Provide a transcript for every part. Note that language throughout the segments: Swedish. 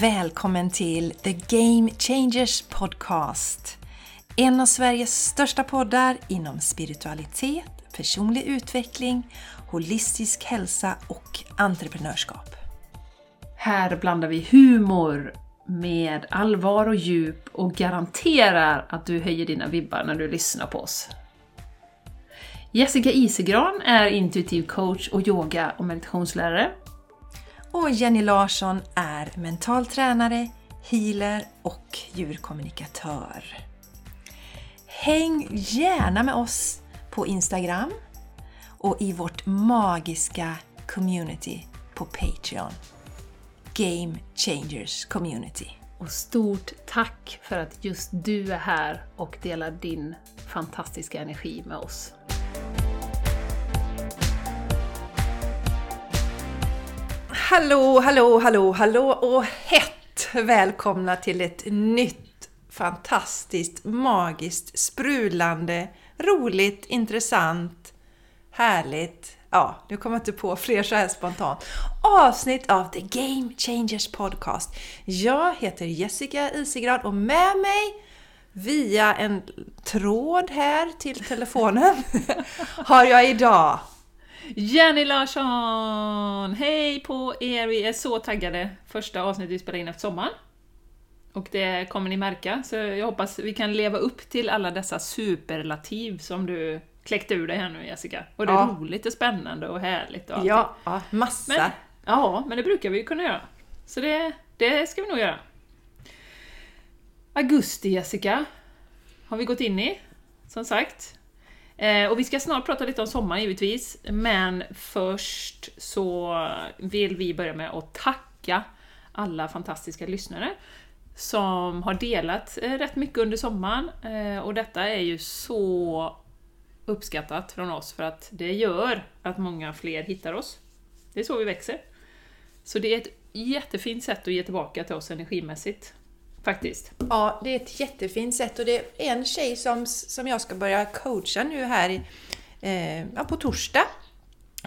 Välkommen till The Game Changers Podcast. En av Sveriges största poddar inom spiritualitet, personlig utveckling, holistisk hälsa och entreprenörskap. Här blandar vi humor med allvar och djup och garanterar att du höjer dina vibbar när du lyssnar på oss. Jessica Isegran är intuitiv coach och yoga och meditationslärare. Och Jenny Larsson är mental tränare, healer och djurkommunikatör. Häng gärna med oss på Instagram och i vårt magiska community på Patreon. Game Changers Community. Och stort tack för att just du är här och delar din fantastiska energi med oss. Hallå, hallå, hallå, hallå och hett välkomna till ett nytt fantastiskt, magiskt, sprulande, roligt, intressant, härligt, ja, nu kommer jag inte på fler så här spontant. Avsnitt av The Game Changers Podcast. Jag heter Jessica Isegrad och med mig via en tråd här till telefonen har jag idag Jenny Larsson! Hej på er! Vi är så taggade. Första avsnittet vi spelar in efter sommaren. Och det kommer ni märka, så jag hoppas vi kan leva upp till alla dessa superlativ som du kläckte ur dig här nu Jessica. Och det är Ja. roligt och spännande och härligt och allting. Ja, ja massa. Men, ja, men det brukar vi ju kunna göra. Så det, det ska vi nog göra. Augusti Jessica, har vi gått in i, som sagt. Eh, och vi ska snart prata lite om sommaren givetvis, men först så vill vi börja med att tacka alla fantastiska lyssnare som har delat eh, rätt mycket under sommaren. Eh, och detta är ju så uppskattat från oss för att det gör att många fler hittar oss. Det är så vi växer. Så det är ett jättefint sätt att ge tillbaka till oss energimässigt. Faktiskt. Ja, det är ett jättefint sätt och det är en tjej som, som jag ska börja coacha nu här eh, på torsdag.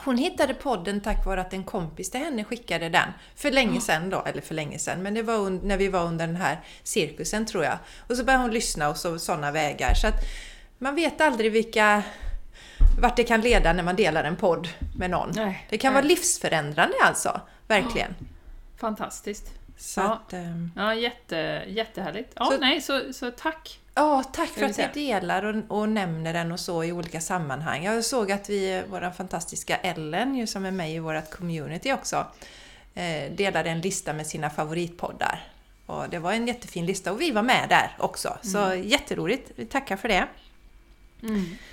Hon hittade podden tack vare att en kompis till henne skickade den. För länge sedan då, eller för länge sedan, men det var när vi var under den här cirkusen tror jag. Och så började hon lyssna och så sådana vägar. Så att man vet aldrig vilka vart det kan leda när man delar en podd med någon. Nej, det kan nej. vara livsförändrande alltså, verkligen. Fantastiskt. Så Ja. att, ehm, Ja, jätte, jättehärligt. Ja, Så- nej, så, så tack! Ja, tack för att ni delar och, och nämner den och så i olika sammanhang. Jag såg att vi, vår fantastiska Ellen, ju som är med i vårt community också, eh, delade en lista med sina favoritpoddar. Och det var en jättefin lista och vi var med där också. Så jätteroligt, vi tackar för det.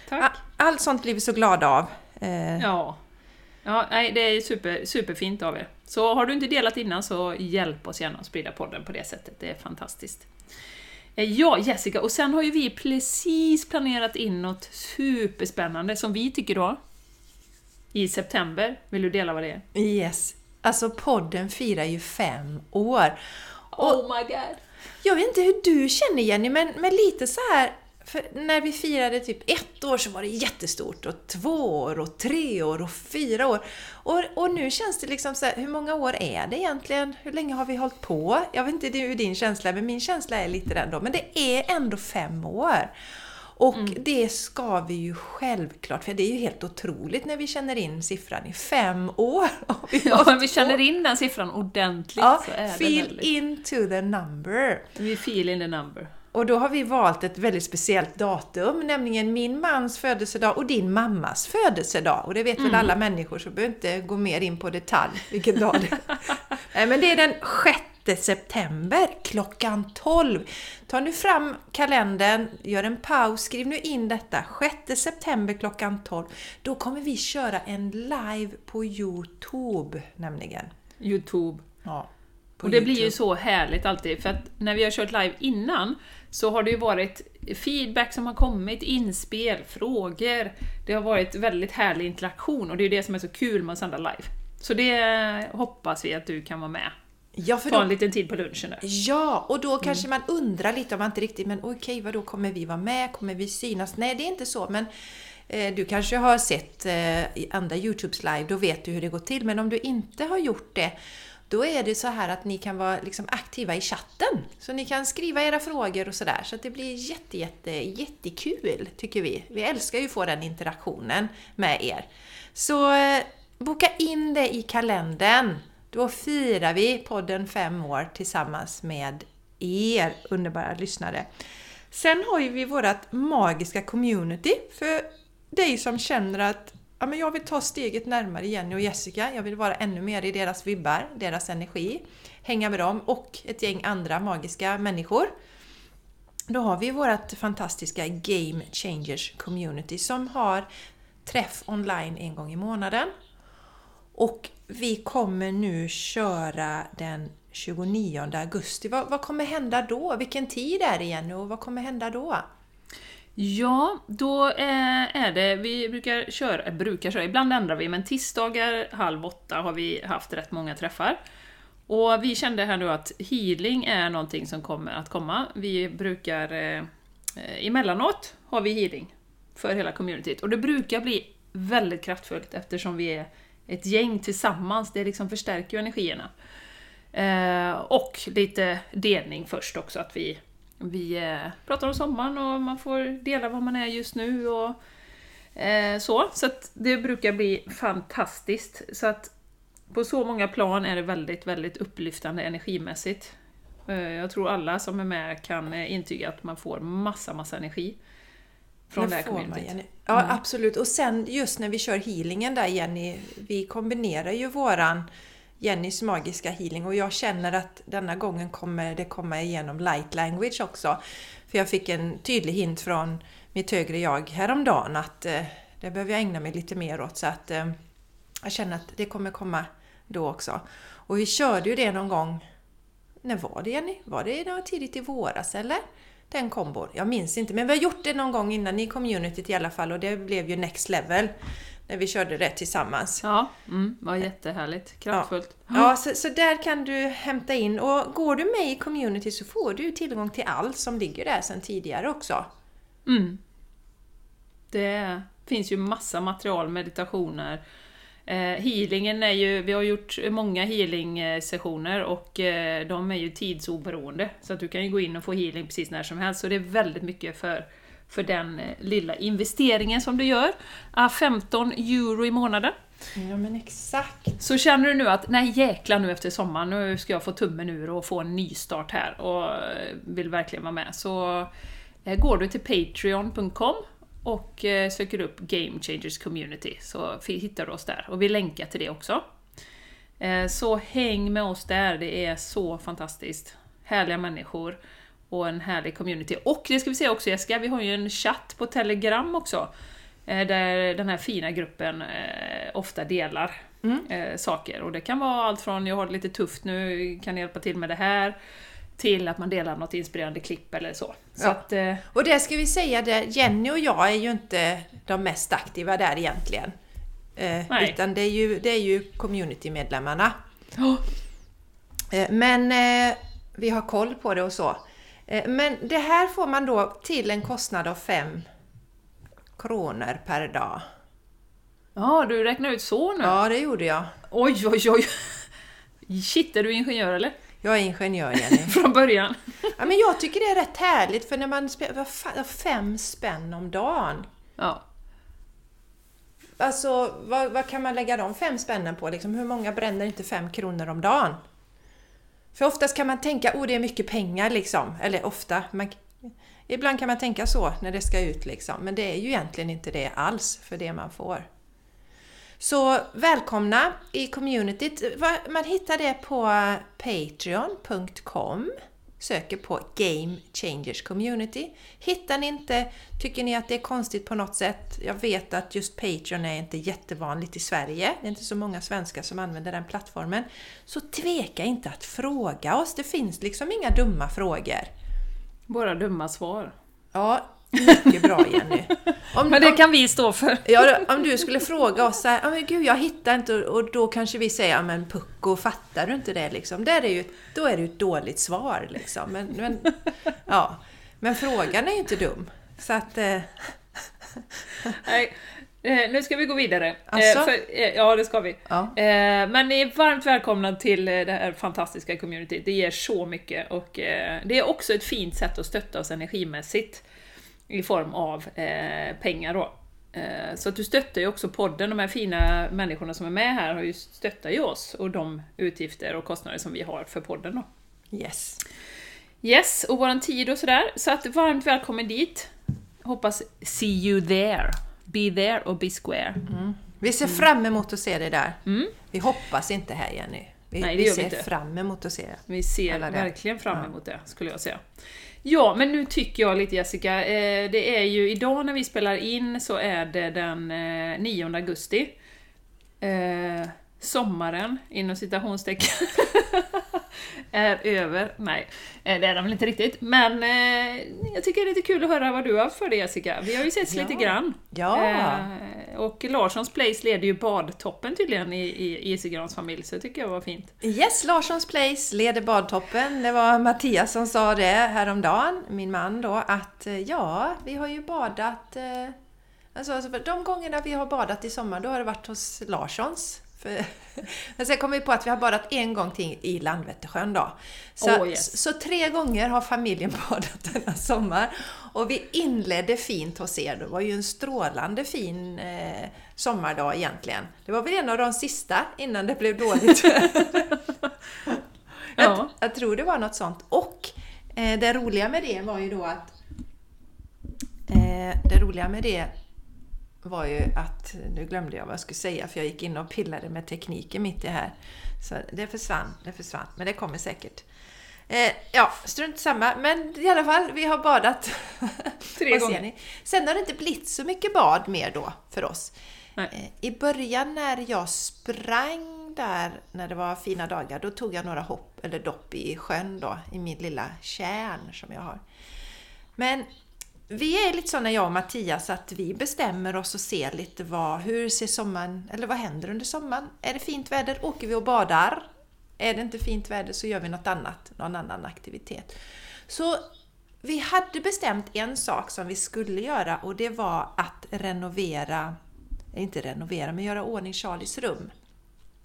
Tack! A- Allt sånt blir vi så glada av. Eh, Ja. Ja, nej, det är super, superfint av er. Så har du inte delat innan så hjälp oss gärna att sprida podden på det sättet, det är fantastiskt. Eh, Ja, Jessica, och sen har ju vi precis planerat in något superspännande som vi tycker då. I september, vill du dela vad det är? Yes. Alltså podden firar ju fem år. Och Oh my god! Jag vet inte hur du känner Jenny, men, men lite så här. För när vi firade typ ett år så var det jättestort och två år och tre år och fyra år. Och, och nu känns det liksom så här, hur många år är det egentligen? Hur länge har vi hållit på? Jag vet inte hur din känsla är, men min känsla är lite den då. Men det är ändå fem år. Och det ska vi ju självklart, för det är ju helt otroligt när vi känner in siffran i fem år. Ja, men vi känner in den siffran ordentligt Ja, så är feel into the number. Vi feel in the number. Och då har vi valt ett väldigt speciellt datum, nämligen min mans födelsedag och din mammas födelsedag. Och det vet väl alla människor så behöver inte gå mer in på detalj vilken dag det är. Nej, men det är den 6 september klockan 12. Ta nu fram kalendern, gör en paus, skriv nu in detta. 6 september klockan 12. Då kommer vi köra en live på Youtube nämligen. Youtube. Ja, Och det blir ju så härligt alltid, för att när vi har kört live innan så har det ju varit feedback som har kommit, inspel, frågor. Det har varit väldigt härlig interaktion och det är ju det som är så kul med att sända live. Så det hoppas vi att du kan vara med. Ja, för Ta då en liten tid på lunchen där. Ja, och då kanske man undrar lite om man inte riktigt, men okej, vad då kommer vi vara med? Kommer vi synas? Nej, det är inte så, men Eh, Du kanske har sett eh, andra Youtubes live, då vet du hur det går till. Men om du inte har gjort det, då är det så här att ni kan vara liksom aktiva i chatten. Så ni kan skriva era frågor och sådär. Så att det blir jätte, jätte, jättekul, tycker vi. Vi älskar ju att få den interaktionen med er. Så eh, boka in det i kalendern. Då firar vi podden fem år tillsammans med er underbara lyssnare. Sen har ju vi vårt magiska community för dig som känner att ja, men jag vill ta steget närmare Jenny och Jessica. Jag vill vara ännu mer i deras vibbar, deras energi. Hänga med dem och ett gäng andra magiska människor. Då har vi vårt fantastiska Game Changers Community som har träff online en gång i månaden. Och vi kommer nu köra den 29 augusti. Vad, vad kommer hända då? Vilken tid är det igen och vad kommer hända då? Ja, då eh, är det, vi brukar köra, eh, brukar köra, ibland ändrar vi, men tisdagar halv åtta har vi haft rätt många träffar. Och vi kände här nu att healing är någonting som kommer att komma. Vi brukar, eh, emellanåt har vi healing för hela communityt. Och det brukar bli väldigt kraftfullt eftersom vi är ett gäng tillsammans, det liksom förstärker ju energierna. Eh, och lite delning först också, att vi, vi eh, pratar om sommaren och man får dela vad man är just nu och eh, så. Så det brukar bli fantastiskt. Så att på så många plan är det väldigt, väldigt upplyftande energimässigt. Eh, jag tror alla som är med kan intyga att man får massa, massa energi från det här communityt. Ja, absolut. Och sen just när vi kör healingen där Jenny, vi kombinerar ju våran Jennys magiska healing och jag känner att denna gången kommer det komma igenom light language också. För jag fick en tydlig hint från mitt högre jag häromdagen att eh, det behöver jag ägna mig lite mer åt så att eh, jag känner att det kommer komma då också. Och vi körde ju det någon gång, när var det Jenny? Var det tidigt i våras eller? Den kombon. Jag minns inte, men vi har gjort det någon gång innan i communityt i alla fall och det blev ju next level när vi körde det tillsammans. Ja, mm, var jättehärligt. Kraftfullt. Ja, så, så där kan du hämta in och går du med i community så får du tillgång till allt som ligger där sedan tidigare också. Mm. Det finns ju massa material, meditationer. Eh, healingen är ju, vi har gjort många healing-sessioner och eh, de är ju tidsoberoende. Så att du kan ju gå in och få healing precis när som helst. Så det är väldigt mycket för, för den eh, lilla investeringen som du gör. Ah, 15 euro i månaden. Ja men exakt. Så känner du nu att nej jäklar nu efter sommaren, nu ska jag få tummen ur och få en ny start här och eh, vill verkligen vara med. Så eh, går du till patreon.com och söker upp Game Changers Community så hittar du oss där. Och vi länkar till det också. Så häng med oss där, det är så fantastiskt. Härliga människor och en härlig community. Och det ska vi säga också Jessica, vi har ju en chatt på Telegram också. eh, Där den här fina gruppen eh, ofta delar eh, saker. Och det kan vara allt från jag har det lite tufft nu, kan hjälpa till med det här, till att man delar något inspirerande klipp eller så. så Ja. att, eh, Och det ska vi säga, det, Jenny och jag är ju inte de mest aktiva där egentligen. Eh, utan det är ju, det är ju communitymedlemmarna. ja, Eh, Men vi har koll på det och så. Eh, Men det här får man då till en kostnad av 5 kronor per dag. Ja, du räknar ut så nu? Ja, det gjorde jag. Oj, oj, oj! Shit, är du ingenjör eller? Jag är ingenjör Jenny. Från början? Ja, men jag tycker det är rätt härligt för när man spelar fem spänn om dagen. Ja. Alltså, vad, vad kan man lägga de fem spännen på? Liksom, hur många bränner inte fem kronor om dagen? För oftast kan man tänka, oh det är mycket pengar liksom. Eller ofta, man, ibland kan man tänka så när det ska ut liksom. Men det är ju egentligen inte det alls för det man får. Så välkomna i communityt. Man hittar det på patreon.com Söker på Game Changers Community. Hittar ni inte, tycker ni att det är konstigt på något sätt? Jag vet att just Patreon är inte jättevanligt i Sverige. Det är inte så många svenskar som använder den plattformen. Så tveka inte att fråga oss. Det finns liksom inga dumma frågor. Bara dumma svar. Ja, mycket bra Jenny. Om, Men det om- kan vi stå för. Ja, om du skulle fråga oss så här, "Ja, men gud jag hittar inte och då kanske vi säger, ja men pucko, fattar du inte det liksom? Där är ju, då är det ju ett dåligt svar liksom. Men, men, ja. men frågan är ju inte dum. Så att, eh, Nej, eh, nu ska vi gå vidare. Eh, Asså? för, eh, ja, det ska vi. Ja. Men ni är varmt välkomna till det här fantastiska communityt. Det ger så mycket och det är också ett fint sätt att stötta oss energimässigt i form av eh, pengar då. Eh, Så att du stöttar ju också podden, de här fina människorna som är med här har ju stöttar ju oss och de utgifter och kostnader som vi har för podden då. Yes. Yes, och våran tid och sådär. Så att varmt välkommen dit. Hoppas see you there. Be there och be square. Vi ser fram emot att se det där. Mm. Vi hoppas inte här Jenny. Vi, Nej, det vi gör vi ser inte. fram emot att se. Vi ser verkligen fram emot det, skulle jag säga. Ja, men nu tycker jag lite Jessica, eh, det är ju idag när vi spelar in så är det den eh, 9 augusti. Eh, Sommaren, inom citationstecken, är över. Nej, eh, det är den väl inte riktigt. Men eh, jag tycker det är lite kul att höra vad du har för dig Jessica. Vi har ju sett Ja. lite grann. Ja. Eh, och Larssons Place leder ju badtoppen tydligen i, i Isegrans familj, så det tycker jag var fint. Yes, Larssons Place leder badtoppen. Det var Mattias som sa det häromdagen, min man då, att eh, ja, vi har ju badat... eh, Alltså, alltså, de gångerna vi har badat i sommar, då har det varit hos Larssons. För, men sen kom vi på att vi har badat en gång till i Landvettersjön då. Så, Oh, yes. så tre gånger har familjen badat denna sommar. Och vi inledde fint hos er. Det var ju en strålande fin eh, sommardag egentligen. Det var väl en av de sista innan det blev dåligt. Ja. jag, jag tror det var något sånt. Och eh, det roliga med det var ju då att eh, det roliga med det var ju att, nu glömde jag vad jag skulle säga för jag gick in och pillade med tekniken mitt i här. Så det försvann, det försvann, men det kommer säkert. Eh, ja, strunt samma, men i alla fall, vi har badat. Tre gånger. Sen har det inte blivit så mycket bad mer då för oss. Eh, I början när jag sprang där, när det var fina dagar, då tog jag några hopp eller dopp i sjön då, i min lilla kärn som jag har. Men vi är lite sådana jag och Mattias att vi bestämmer oss och ser lite vad, hur ser sommaren, eller vad händer under sommaren? Är det fint väder åker vi och badar. Är det inte fint väder så gör vi något annat, någon annan aktivitet. Så vi hade bestämt en sak som vi skulle göra och det var att renovera, inte renovera, men göra ordning Charlies rum.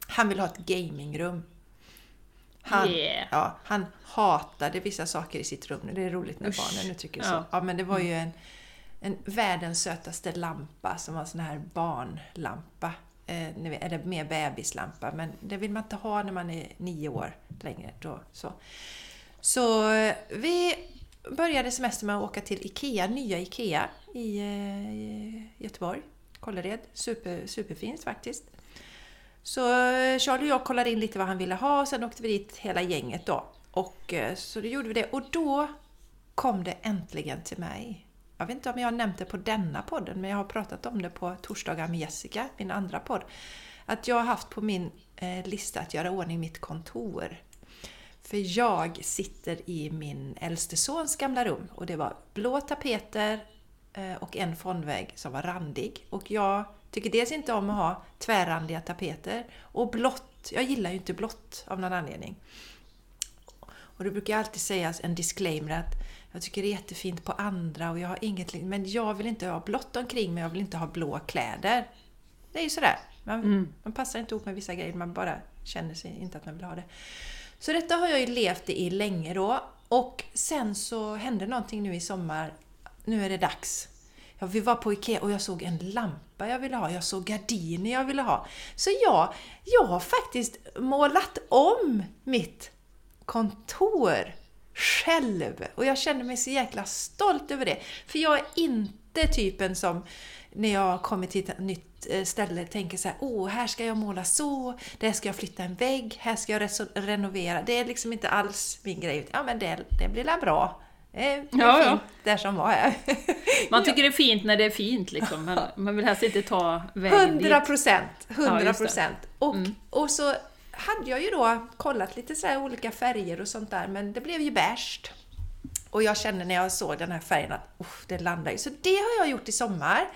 Han vill ha ett gamingrum. Han, Yeah. ja, han hatade vissa saker i sitt rum. Det är roligt när Usch. barnen uttrycker Ja. så. Ja, men det var ju en, en världens sötaste lampa som var en sån här barnlampa. Eh, eller mer bebislampa, men det vill man inte ha när man är nio år längre. Då, så. så eh, vi började semester med att åka till IKEA, nya IKEA i, eh, i Göteborg, Kållered. Super, superfint faktiskt. Så eh, Charlie och jag kollade in lite vad han ville ha och sen åkte vi dit hela gänget då. Och eh, så då gjorde vi det och då kom det äntligen till mig. Jag vet inte om jag har nämnt det på denna podden men jag har pratat om det på torsdagar med Jessica, min andra podd. Att jag har haft på min eh, lista att göra ordning mitt kontor. För jag sitter i min äldste sons gamla rum och det var blå tapeter och en fondvägg som var randig. Och jag tycker dels inte om att ha tvärrandiga tapeter och blått. Jag gillar ju inte blått av någon anledning. Och det brukar alltid sägas en disclaimer att jag tycker det är jättefint på andra och jag har inget, men jag vill inte ha blått omkring mig, jag vill inte ha blå kläder. Det är ju sådär. Man, Mm. man passar inte ihop med vissa grejer, man bara känner sig inte att man vill ha det. Så detta har jag ju levt i länge då. Och sen så hände någonting nu i sommar. Nu är det dags. Ja, vi var på IKEA och jag såg en lampa jag ville ha. Jag såg gardiner jag ville ha. Så jag, jag har faktiskt målat om mitt kontor själv. Och jag känner mig så jäkla stolt över det. För jag är inte typen som när jag kommer till ett nytt eh, ställe tänker så här, åh, här ska jag måla så, där ska jag flytta en vägg, här ska jag renovera. Det är liksom inte alls min grej. Ja, men det, det blir väl bra. Det är, är Ja, ja. fint där som var här. Man tycker det är fint när det är fint liksom, men man vill helst inte ta vägen Hundra dit. procent! Ja, Hundra just det. procent! Och, Mm. och så hade jag ju då kollat lite så olika färger och sånt där, men det blev ju beige. Och jag kände när jag såg den här färgen att uff, det landar ju. Så det har jag gjort i sommar.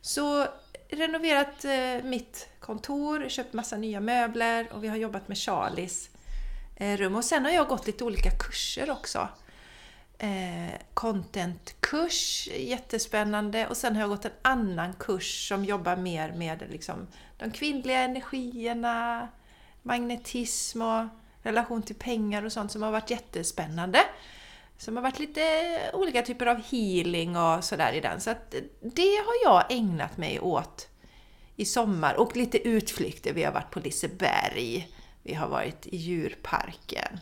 Så renoverat eh, mitt kontor, köpt massa nya möbler och vi har jobbat med Charlies eh, rum. Och sen har jag gått lite olika kurser också. Eh, contentkurs, jättespännande. Och sen har jag gått en annan kurs som jobbar mer med liksom, de kvinnliga energierna, magnetism och relation till pengar och sånt som har varit jättespännande. Som har varit lite olika typer av healing och sådär i den. Så att det har jag ägnat mig åt i sommar. Och lite utflykter. Vi har varit på Liseberg. Vi har varit i djurparken.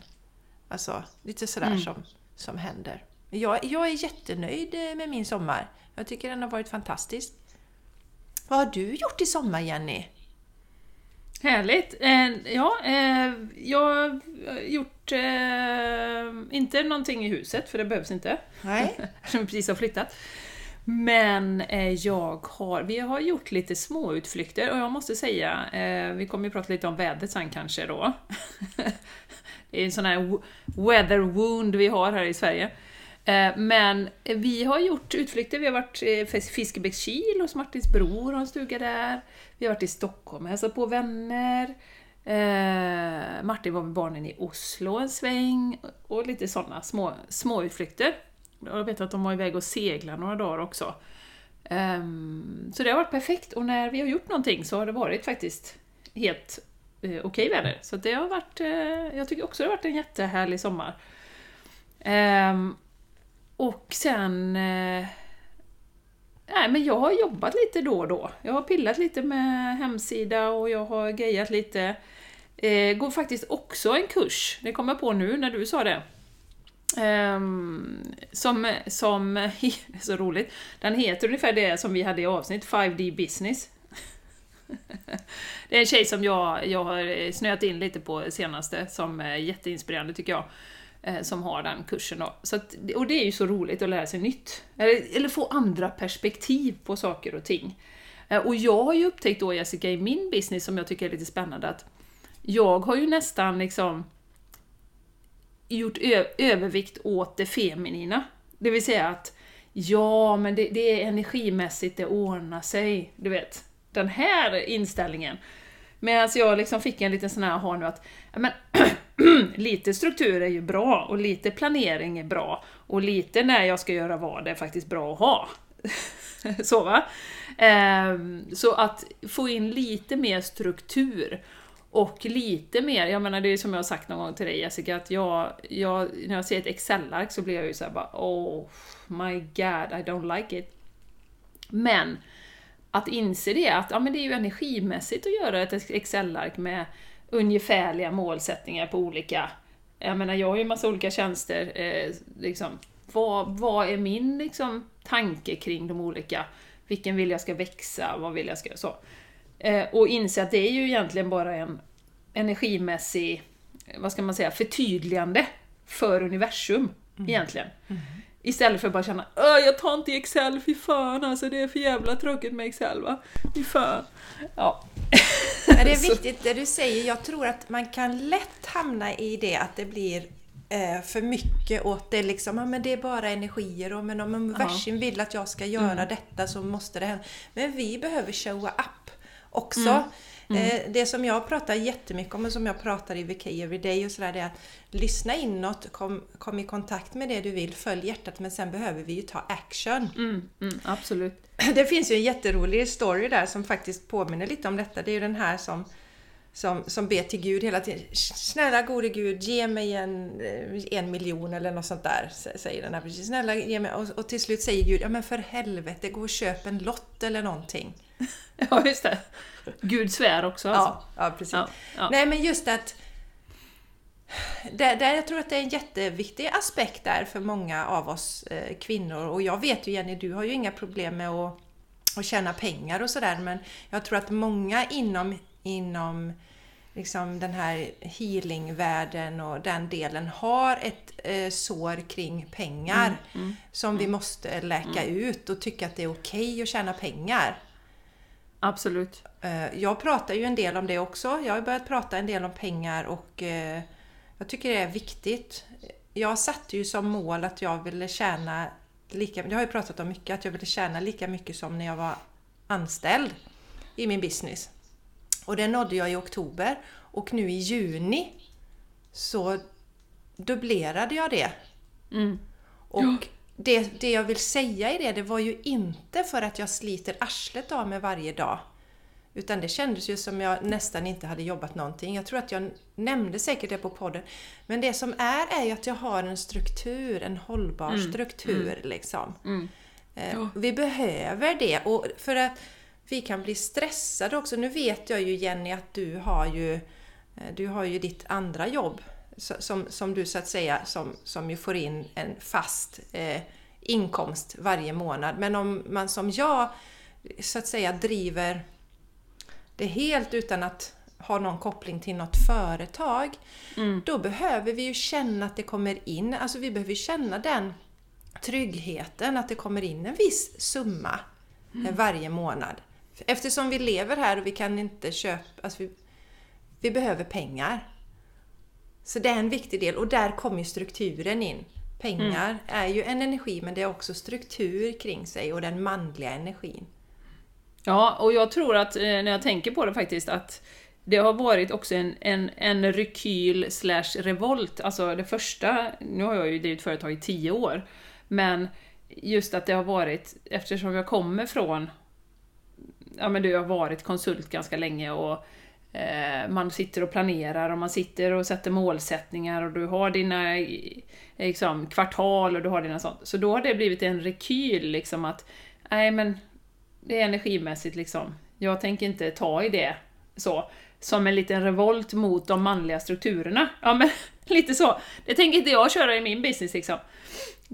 Alltså lite sådär mm. som, som händer. Jag, jag är jättenöjd med min sommar. Jag tycker den har varit fantastisk. Vad har du gjort i sommar Jenny? Härligt! Eh, ja, eh, jag har gjort eh, inte någonting i huset, för det behövs inte. Nej. Som precis har flyttat. Men eh, jag har, vi har gjort lite småutflykter och jag måste säga, eh, vi kommer ju prata lite om vädret sen kanske då. det är en sån här weather wound vi har här i Sverige. Eh, men vi har gjort utflykter, vi har varit eh, i Fiskebäckskil hos Martins bror, har en stuga där. Vi har varit i Stockholm och hälsat på vänner. Eh, Martin var med barnen i Oslo en sväng och lite sådana små, små utflykter. Jag vet att de var iväg och segla några dagar också. Ehm, så det har varit perfekt och när vi har gjort någonting så har det varit faktiskt helt eh, okej väder. Så det har varit, eh, jag tycker också det har varit en jättehärlig sommar. Um, och sen... Eh, nej, men jag har jobbat lite då och då. Jag har pillat lite med hemsida och jag har grejat lite. Eh, går faktiskt också en kurs, det kom jag på nu när du sa det. Um, som, som, det är så roligt, den heter ungefär det som vi hade i avsnitt, 5D Business det är en tjej som jag, jag har snöat in lite på senaste, som är jätteinspirerande tycker jag. Eh, som har den kursen då. Så att, och det är ju så roligt att lära sig nytt. Eller, eller få andra perspektiv på saker och ting. Eh, och jag har ju upptäckt då Jessica i min business som jag tycker är lite spännande att jag har ju nästan liksom gjort övervikt åt det feminina. Det vill säga att ja, men det, det är energimässigt, det ordnar sig. Du vet, den här inställningen. Medan jag liksom fick en liten sån här aha nu att men, lite struktur är ju bra och lite planering är bra och lite när jag ska göra vad är faktiskt bra att ha. så va? Ehm, så att få in lite mer struktur och lite mer, jag menar det är som jag har sagt någon gång till dig Jessica, att jag, jag när jag ser ett Excel-ark så blir jag ju såhär bara Oh my god, I don't like it. Men att inse det, att ja, men det är ju energimässigt att göra ett Excel-ark med ungefärliga målsättningar på olika... Jag menar, jag har ju en massa olika tjänster. Eh, liksom, vad, vad är min liksom, tanke kring de olika? Vilken vill jag ska växa? Vad vill jag ska... Så. Eh, och inse att det är ju egentligen bara en energimässig, vad ska man säga, förtydligande för universum, mm. egentligen. Mm. Istället för att bara känna Åh, jag tar inte Excel, fy fan alltså det är för jävla tråkigt med Excel va. Fy fan. Ja. ja det är viktigt det du säger. Jag tror att man kan lätt hamna i det att det blir eh, för mycket åt det liksom, ja men det är bara energier och men om universum vill att jag ska göra mm. detta så måste det hända. Men vi behöver showa up också. Mm. Mm. Eh, det som jag pratar jättemycket om och som jag pratar i VK Everyday och sådär det är att lyssna inåt, kom, kom i kontakt med det du vill, följ hjärtat men sen behöver vi ju ta action. Mm, mm, absolut. Det finns ju en jätterolig story där som faktiskt påminner lite om detta. Det är ju den här som som, som ber till Gud hela tiden. Snälla gode Gud, ge mig en, eh, en miljon eller något sånt där, säger den här. Snälla ge mig. Och, och till slut säger Gud, ja men för helvete, gå och köp en lott eller någonting. ja, just det. Gud svär också alltså. Ja, ja precis. Ja, ja. Nej, men just att där, där, jag tror att det är en jätteviktig aspekt där för många av oss eh, kvinnor. Och jag vet ju Jenny, du har ju inga problem med att, att tjäna pengar och sådär. Men jag tror att många inom, inom liksom den här healingvärlden och den delen har ett eh, sår kring pengar mm, mm, som mm. vi måste läka mm. ut och tycka att det är okej okay att tjäna pengar. Absolut. Eh, jag pratar ju en del om det också. Jag har börjat prata en del om pengar och eh, jag tycker det är viktigt. Jag satte ju som mål att jag ville tjäna lika Jag har ju pratat om mycket, att jag ville tjäna lika mycket som när jag var anställd i min business. Och det nådde jag i oktober och nu i juni så dubblerade jag det. Mm. Och det, det jag vill säga i det, det var ju inte för att jag sliter arslet av mig varje dag. Utan det kändes ju som jag nästan inte hade jobbat någonting. Jag tror att jag nämnde säkert det på podden. Men det som är, är ju att jag har en struktur, en hållbar struktur liksom. Eh, Vi behöver det. Och för att vi kan bli stressade också. Nu vet jag ju Jenny att du har ju, eh, du har ju ditt andra jobb. Som, som du så att säga, som, som ju får in en fast eh, inkomst varje månad. Men om man som jag så att säga driver det helt utan att ha någon koppling till något företag. Då behöver vi ju känna att det kommer in, alltså vi behöver känna den tryggheten att det kommer in en viss summa eh, varje månad. Eftersom vi lever här och vi kan inte köpa, alltså vi, vi behöver pengar. Så det är en viktig del och där kommer strukturen in. Pengar är ju en energi men det är också struktur kring sig och den manliga energin. Ja, och jag tror att eh, när jag tänker på det faktiskt att det har varit också en, en, en rekyl slash revolt. Alltså det första, nu har jag ju drivit företag i tio år, men just att det har varit, eftersom jag kommer från, ja men du har varit konsult ganska länge och Eh, man sitter och planerar och man sitter och sätter målsättningar och du har dina eh, liksom, kvartal och du har dina sånt. Så då har det blivit en rekyl liksom att, nej men det är energimässigt liksom. Jag tänker inte ta i det så. Som en liten revolt mot de manliga strukturerna. Ja men lite så. Det tänker inte jag köra i min business liksom.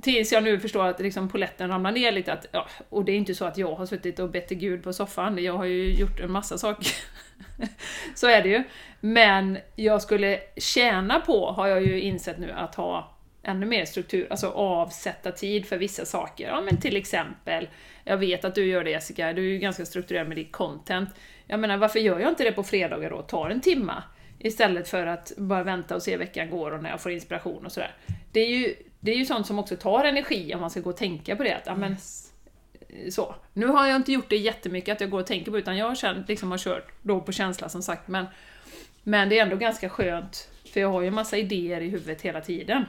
Tills jag nu förstår att liksom poletten ramlar ner lite. Att, ja, och det är inte så att jag har suttit och bett till Gud på soffan. Jag har ju gjort en massa saker. så är det ju. Men jag skulle tjäna på, har jag ju insett nu, att ha ännu mer struktur, alltså avsätta tid för vissa saker. Ja men till exempel, jag vet att du gör det Jessica, du är ju ganska strukturerad med ditt content. Jag menar, varför gör jag inte det på fredagar då? Tar en timma Istället för att bara vänta och se hur veckan går och när jag får inspiration och sådär. Det är ju, det är ju sånt som också tar energi om man ska gå och tänka på det. Att, ja, men, så. Nu har jag inte gjort det jättemycket att jag går och tänker på utan jag har känt, liksom har kört då på känsla som sagt. Men, men det är ändå ganska skönt för jag har ju en massa idéer i huvudet hela tiden.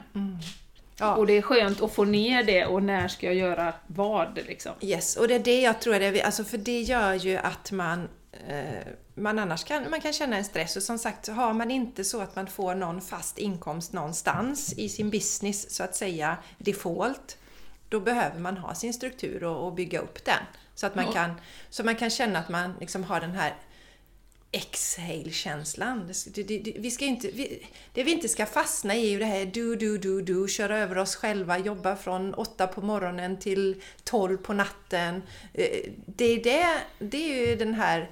Ja. Och det är skönt att få ner det och när ska jag göra vad liksom. Yes, och det är det jag tror är det, alltså för det gör ju att man eh, man annars kan, man kan känna en stress och som sagt har man inte så att man får någon fast inkomst någonstans i sin business så att säga default då behöver man ha sin struktur och, och bygga upp den. Så att man, Ja. kan, så man kan känna att man liksom har den här exhale-känslan. Vi ska inte, vi, det vi inte ska fastna i är ju det här do, do, do, do, köra över oss själva, jobba från åtta på morgonen till 12 på natten. Eh, Det är, det, det är ju den här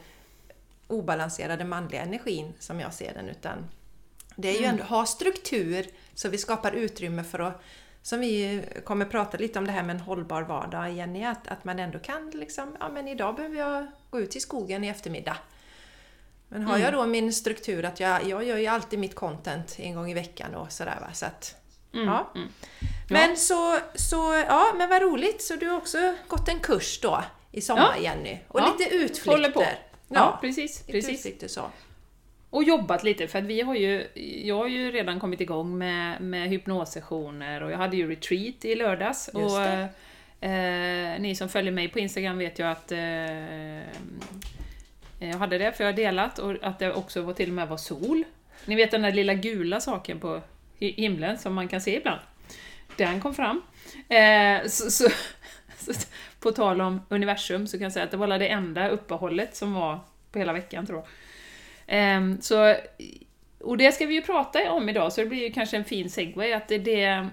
obalanserade manliga energin som jag ser den. Utan det är ju ändå ha struktur så vi skapar utrymme för att som vi kommer prata lite om det här med en hållbar vardag Jenny, att, att man ändå kan liksom, ja men idag behöver jag gå ut i skogen i eftermiddag. Men har jag då min struktur att jag, jag gör ju alltid mitt content en gång i veckan och sådär va, så att ja. mm. Men så, så, ja men vad roligt, så du har också gått en kurs då i sommar Ja. Jenny? Och Ja, lite utflykter. på. Ja, precis. precis. utflykter så. Och jobbat lite, för att vi har ju, jag har ju redan kommit igång med, med hypnossessioner och jag hade ju retreat i lördags. Och det. eh, Ni som följer mig på Instagram vet ju att eh, jag hade det, för jag har delat, och att det också var till och med var sol. Ni vet den där lilla gula saken på hi- himlen som man kan se ibland. Den kom fram. Eh, så, så, så, på tal om universum så kan jag säga att det var det enda uppehållet som var på hela veckan tror jag. Ehm, så, och det ska vi ju prata om idag, så det blir ju kanske en fin segway att det det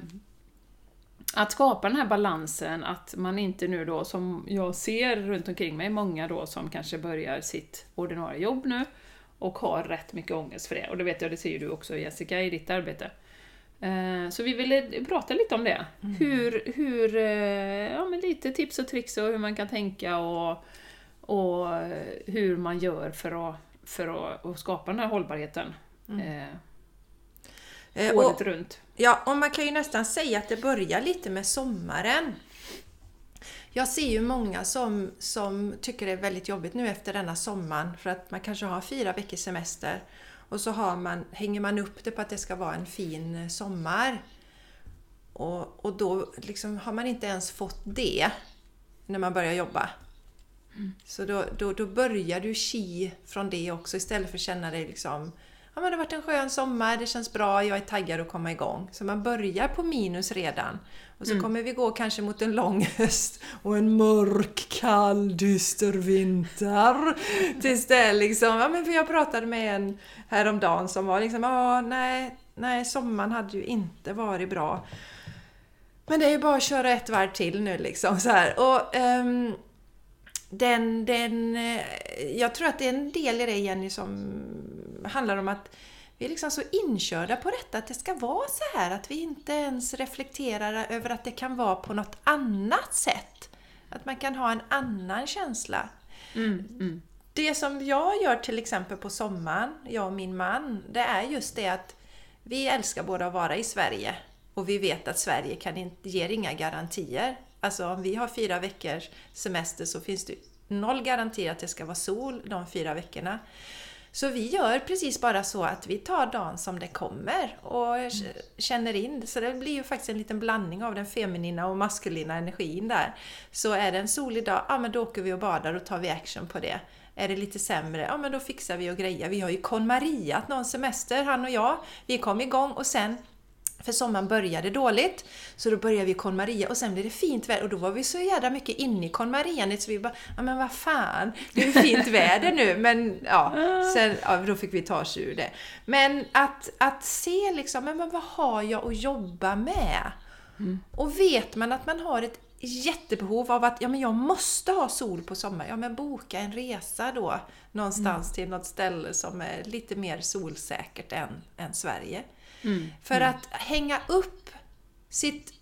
att skapa den här balansen, att man inte nu då, som jag ser runt omkring mig, många då som kanske börjar sitt ordinarie jobb nu och har rätt mycket ångest för det. Och det vet jag, det ser ju du också Jessica i ditt arbete. Eh, Så vi ville prata lite om det. Hur, hur, eh, ja men lite tips och tricks och hur man kan tänka och, och eh, hur man gör för att, för att, att skapa den här hållbarheten. Eh, Eh, året och, runt. ja, och man kan ju nästan säga att det börjar lite med sommaren. Jag ser ju många som, som tycker det är väldigt jobbigt nu efter denna sommaren för att man kanske har fyra veckors semester och så har man, hänger man upp det på att det ska vara en fin sommar. Och, och då liksom har man inte ens fått det när man börjar jobba. Så då, då, då börjar du ki från det också istället för att känna dig liksom Ja men det har varit en skön sommar, det känns bra, jag är taggad att komma igång. Så man börjar på minus redan. Och så kommer vi gå kanske mot en lång höst och en mörk, kall, dyster vinter. Tills det är liksom, ja men för jag pratade med en häromdagen som var liksom, ja nej, nej sommaren hade ju inte varit bra. Men det är ju bara att köra ett varv till nu liksom så här. Och, ehm, den, den, eh, jag tror att det är en del i det Jenny som handlar om att vi är liksom så inkörda på detta, att det ska vara så här, att vi inte ens reflekterar över att det kan vara på något annat sätt. Att man kan ha en annan känsla. Mm, mm. Det som jag gör till exempel på sommaren, jag och min man, det är just det att vi älskar båda att vara i Sverige. Och vi vet att Sverige kan inte, ger inga garantier. Alltså om vi har fyra veckors semester så finns det noll garanti att det ska vara sol de fyra veckorna. Så vi gör precis bara så att vi tar dagen som det kommer och känner in. Så det blir ju faktiskt en liten blandning av den feminina och maskulina energin där. Så är det en solig dag, ja men då åker vi och badar och tar vi action på det. Är det lite sämre, ja men då fixar vi och grejer. Vi har ju KonMariat någon semester, han och jag. Vi kom igång och sen för sommaren började dåligt, så då började vi Con Maria och sen blev det fint väder och då var vi så jävla mycket inne i Con Maria så vi bara, ja men vad fan, det är fint väder nu, men ja, sen, ja, då fick vi ta oss ur det. Men att, att se liksom, men vad har jag att jobba med? Mm. Och vet man att man har ett jättebehov av att ja, men jag måste ha sol på sommaren, ja men boka en resa då någonstans till något ställe som är lite mer solsäkert än, än Sverige. Mm. För att hänga upp sitt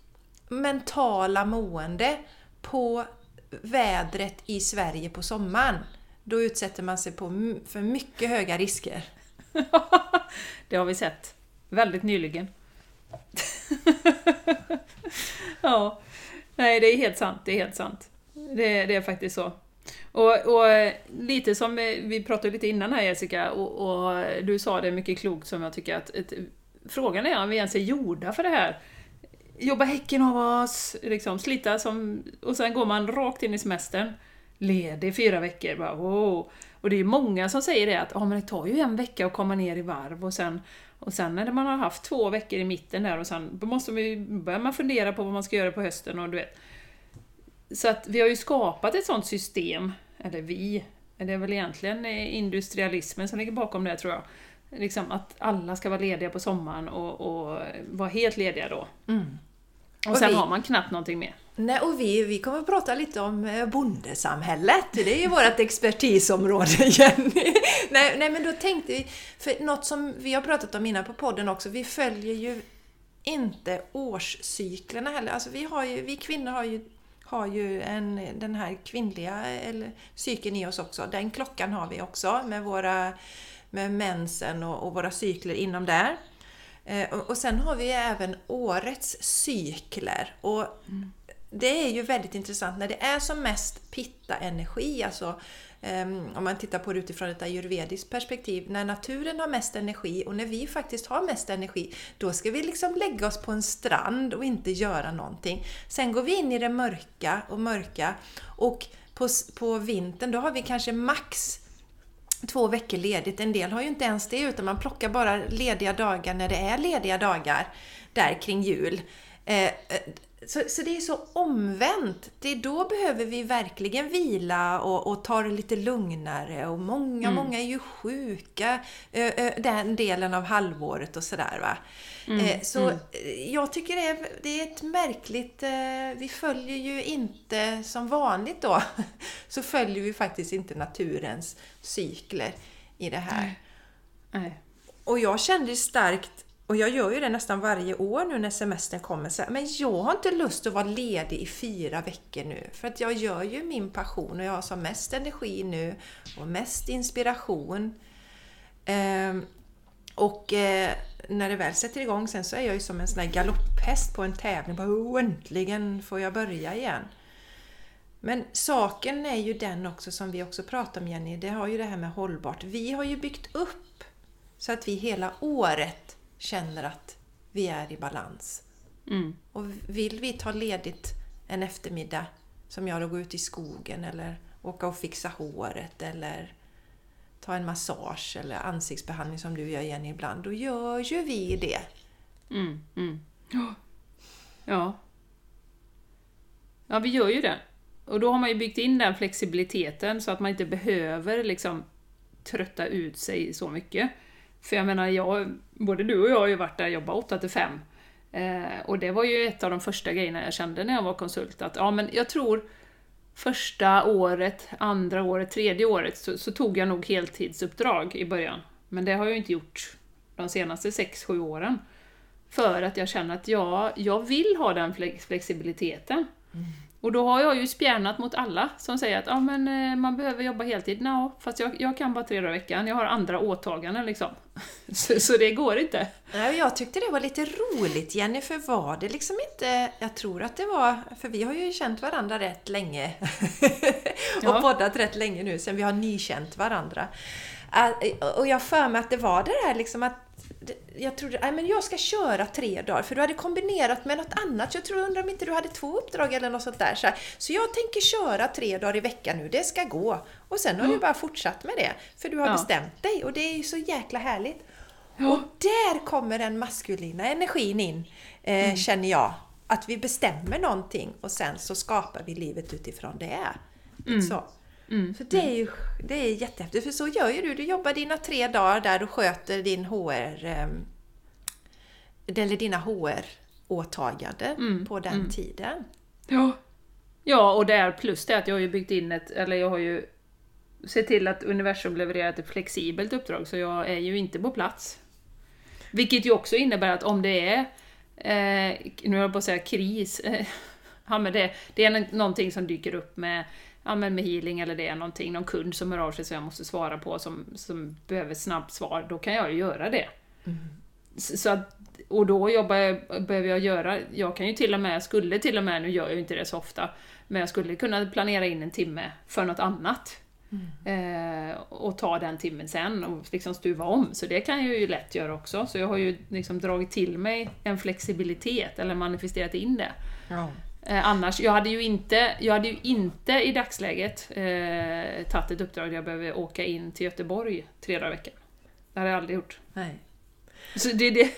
mentala mående på vädret i Sverige på sommaren, då utsätter man sig på för mycket höga risker. det har vi sett. Väldigt nyligen. ja. Nej, det är helt sant. Det är helt sant. Det, det är faktiskt så. Och, och lite som vi pratade lite innan här Jessica, och, och du sa det mycket klokt som jag tycker att ett, frågan är om vi ens är gjorda för det här. Jobba häcken av oss, liksom, slita som... Och sen går man rakt in i semestern. Ledig fyra veckor, bara wow. Och det är många som säger det att ah, men det tar ju en vecka att komma ner i varv och sen, och sen när man har haft två veckor i mitten där och sen måste vi, börjar man fundera på vad man ska göra på hösten och du vet. Så att vi har ju skapat ett sånt system, eller vi, det är väl egentligen eh, industrialismen som ligger bakom det tror jag. Liksom att alla ska vara lediga på sommaren och, och vara helt lediga då. Mm. Och, Och sen vi- har man knappt någonting mer. Nej, och vi, vi kommer att prata lite om eh, bondesamhället. Det är ju vårt expertisområde, Jenny. Nej, nej, men då tänkte vi, för något som vi har pratat om innan på podden också, vi följer ju inte årscyklerna heller. Alltså vi, har ju, vi kvinnor har ju, har ju en, den här kvinnliga eller, cykeln i oss också. Den klockan har vi också med, våra, med mensen och, och våra cykler inom där. Eh, och, och sen har vi även årets cykler. Och det är ju väldigt intressant när det är som mest pitta-energi, alltså ehm, om man tittar på det utifrån ett ayurvediskt perspektiv, när naturen har mest energi och när vi faktiskt har mest energi, då ska vi liksom lägga oss på en strand och inte göra någonting. Sen går vi in i det mörka och mörka och på, på vintern då har vi kanske max två veckor ledigt. En del har ju inte ens det utan man plockar bara lediga dagar när det är lediga dagar där kring jul. Eh, eh så, så det är så omvänt. Det är då behöver vi verkligen vila och, och ta det lite lugnare och många, många är ju sjuka den delen av halvåret och sådär va. Eh, så eh, jag tycker det är, det är ett märkligt... Eh, vi följer ju inte som vanligt då, så följer vi faktiskt inte naturens cykler i det här. Och jag kände starkt, och jag gör ju det nästan varje år nu när semestern kommer, så här, men jag har inte lust att vara ledig i fyra veckor nu. För att jag gör ju min passion och jag har som mest energi nu och mest inspiration. Ehm, och eh, när det väl sätter igång sen så är jag ju som en sån här galopphäst på en tävling. Bara, oh, äntligen får jag börja igen. Men saken är ju den också som vi också pratar om Jenny, det har ju det här med hållbart. Vi har ju byggt upp så att vi hela året känner att vi är i balans. Mm. Och vill vi ta ledigt en eftermiddag, som jag då går ut i skogen eller åka och fixa håret eller ta en massage eller ansiktsbehandling som du gör Jenny ibland, då gör ju vi det. Mm, mm. Ja. Ja. Ja, vi gör ju det. Och då har man ju byggt in den flexibiliteten så att man inte behöver liksom trötta ut sig så mycket. För jag menar, jag, både du och jag har ju varit där och jobbat 8 till 5. Eh, och det var ju ett av de första grejerna jag kände när jag var konsult, att ja men jag tror första året, andra året, tredje året så, så tog jag nog heltidsuppdrag i början. Men det har jag ju inte gjort de senaste 6-7 åren. För att jag känner att ja, jag vill ha den flexibiliteten. flexibiliteten. Och då har jag ju spjärnat mot alla som säger att ja, men, eh, man behöver jobba heltid. No, fast jag, jag kan bara tre dagar i veckan, jag har andra åtaganden liksom. Så, så det går inte. Nej, Jag tyckte det var lite roligt Jenny, för var det liksom inte... Jag tror att det var... För vi har ju känt varandra rätt länge. och Ja. poddat rätt länge nu, sen vi har nykänt varandra. Och jag för mig att det var det där liksom att jag trodde nej, men jag ska köra tre dagar, för du hade kombinerat med något annat. Jag tror, undrar om inte du hade två uppdrag eller något sånt där. Så, här. så jag tänker köra tre dagar i veckan nu, det ska gå. Och sen har du bara fortsatt med det, för du har Ja. bestämt dig och det är ju så jäkla härligt. Ja. Och där kommer den maskulina energin in, eh, känner jag. Att vi bestämmer någonting och sen så skapar vi livet utifrån det. Så. Mm. Så det är ju det är jättehäftigt, för så gör ju du. Du jobbar dina tre dagar där du sköter din HR, eh, eller dina HR-åtaganden Mm, på den tiden. Ja. Ja, och där plus det att jag har ju byggt in ett, eller jag har ju sett till att universum levererar ett flexibelt uppdrag, så jag är ju inte på plats. Vilket ju också innebär att om det är, eh, nu höll jag på att säga kris, eh, ja, men det, det är någonting som dyker upp med, ja, men med healing eller det är någonting, någon kund som hör av sig som jag måste svara på som, som behöver snabbt svar, då kan jag ju göra det. Så så att, och då jobbar jag, behöver jag göra, jag kan ju till och med, skulle till och med, nu gör jag ju inte det så ofta, men jag skulle kunna planera in en timme för något annat. Eh, och ta den timmen sen och liksom stuva om. Så det kan jag ju lätt göra också. Så jag har ju liksom dragit till mig en flexibilitet, eller manifesterat in det. Ja. Eh, annars, jag hade ju inte, jag hade ju inte i dagsläget eh, tagit ett uppdrag där jag behöver åka in till Göteborg tre dagar i veckan. Det hade jag aldrig gjort. Nej. Så det är det,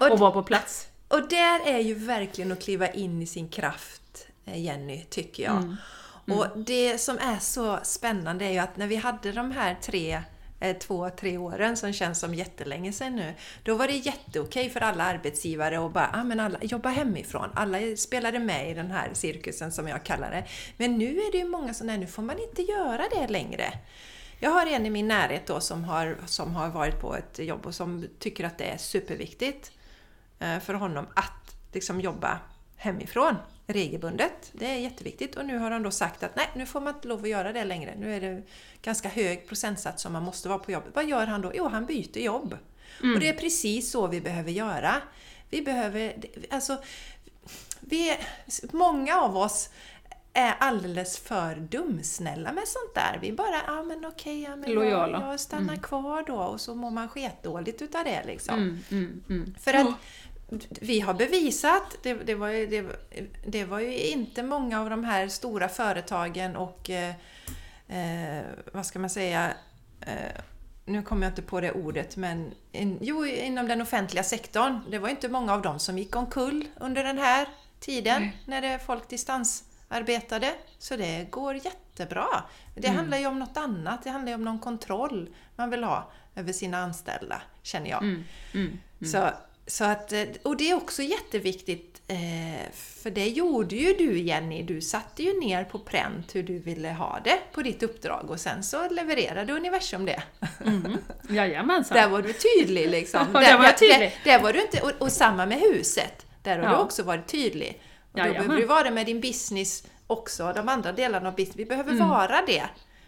Och- att vara på plats. Och där är ju verkligen att kliva in i sin kraft, eh, Jenny, tycker jag. Mm. Och det som är så spännande är ju att när vi hade de här tre Eh, två, tre åren som känns som jättelänge sedan nu. Då var det jätteokej för alla arbetsgivare att bara ah, men alla, jobba hemifrån. Alla spelade med i den här cirkusen som jag kallar det. Men nu är det ju många som, nej nu får man inte göra det längre. Jag har en i min närhet då som har, som har varit på ett jobb och som tycker att det är superviktigt eh, för honom att liksom jobba hemifrån regelbundet. Det är jätteviktigt och nu har de då sagt att nej, nu får man inte lov att göra det längre. Nu är det ganska hög procentsats som man måste vara på jobbet. Vad gör han då? Jo, han byter jobb. Och det är precis så vi behöver göra. Vi behöver, alltså, vi, många av oss är alldeles för dumsnälla med sånt där. Vi bara, ja men okej, ja, men Lojala. jag, jag stannar kvar då och så mår man sketdåligt utav det liksom. Mm, mm, mm. För att vi har bevisat, det, det, var ju, det, det var ju inte många av de här stora företagen och eh, eh, vad ska man säga, eh, nu kommer jag inte på det ordet, men in, jo, inom den offentliga sektorn, det var inte många av dem som gick omkull under den här tiden Nej. när det folk distansarbetade. Så det går jättebra. Det Mm. handlar ju om något annat, det handlar ju om någon kontroll man vill ha över sina anställda, känner jag. Mm, mm. Så, så att, eh, och det är också jätteviktigt, eh, för det gjorde ju du Jenny. Du satte ju ner på pränt hur du ville ha det på ditt uppdrag och sen så levererade universum det. Mm. Jajamensan. Där var du tydlig liksom. Ja, där var jag tydlig. Där, där var du inte, och, och samma med huset. Där har Ja. du också varit tydlig. Och då Jajamän. behöver du vara med din business också, de andra delarna av business. Vi behöver Mm. vara det.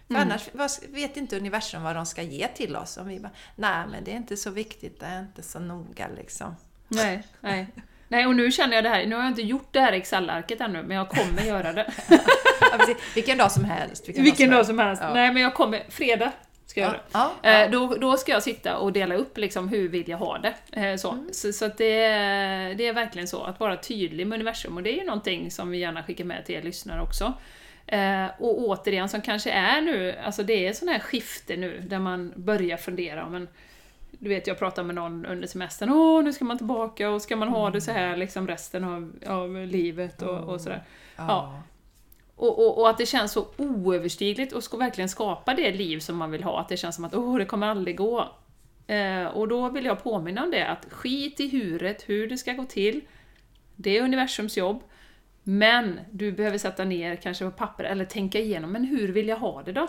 För annars vet inte universum vad de ska ge till oss. Om vi bara, nej men det är inte så viktigt, det är inte så noga liksom. Nej, nej. Nej, och nu känner jag det här, nu har jag inte gjort det här Excel-arket ännu, men jag kommer göra det. Ja. Vilken dag som helst. Vilken dag helst. som helst. Ja. Nej, men jag kommer, fredag Ska jag göra. Ja, ja. Eh, då, då ska jag sitta och dela upp liksom hur vill jag ha det. Eh, så Mm. så, så det, är- det är verkligen så, att vara tydlig med universum. Och det är ju någonting som vi gärna skickar med till er lyssnare också. Eh, och återigen, som kanske är nu, alltså det är sån här skifte nu, där man börjar fundera, men du vet, jag pratade med någon under semestern, åh nu ska man tillbaka och ska man ha det så här liksom resten av, av livet och, och sådär. Ja. Och, och, och att det känns så oöverstigligt att ska verkligen skapa det liv som man vill ha, att det känns som att åh, det kommer aldrig gå. Eh, och då vill jag påminna om det, att skit i huret, hur det ska gå till. Det är universums jobb. Men du behöver sätta ner kanske på papper eller tänka igenom, men hur vill jag ha det då?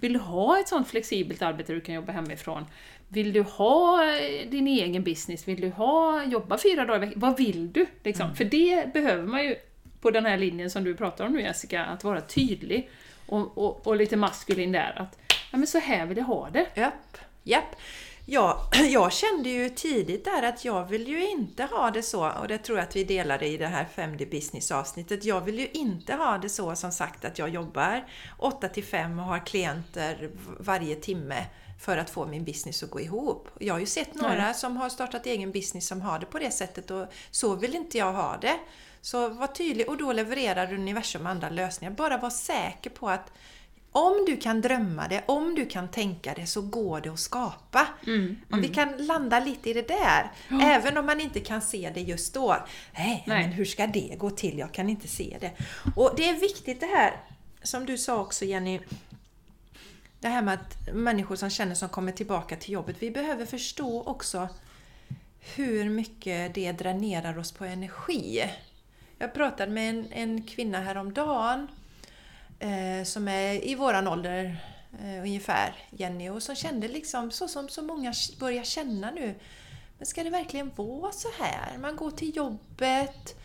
Vill du ha ett sånt flexibelt arbete där du kan jobba hemifrån? Vill du ha eh, din egen business? Vill du ha, jobba fyra dagar i veckan? Vad vill du? Liksom? För det behöver man ju på den här linjen som du pratar om nu Jessica, att vara tydlig och, och, och lite maskulin där. Att ja, men så här vill jag ha det. Japp, japp. Ja, jag kände ju tidigt där att jag vill ju inte ha det så, och det tror jag att vi delade i det här 5D Business avsnittet. Jag vill ju inte ha det så som sagt att jag jobbar 8 till 5 och har klienter varje timme för att få min business att gå ihop. Jag har ju sett några Nej. som har startat egen business som har det på det sättet och så vill inte jag ha det. Så var tydlig och då levererar universum andra lösningar. Bara var säker på att om du kan drömma det, om du kan tänka det, så går det att skapa. Om vi kan landa lite i det där, även om man inte kan se det just då. Nej, Nej. men hur ska det gå till? Jag kan inte se det. Och det är viktigt det här, som du sa också Jenny, det här med att människor som känner som kommer tillbaka till jobbet, vi behöver förstå också hur mycket det dränerar oss på energi. Jag pratade med en, en kvinna häromdagen eh, som är i våran ålder eh, ungefär, Jenny, och som kände liksom så som så många börjar känna nu. Men ska det verkligen vara så här? Man går till jobbet,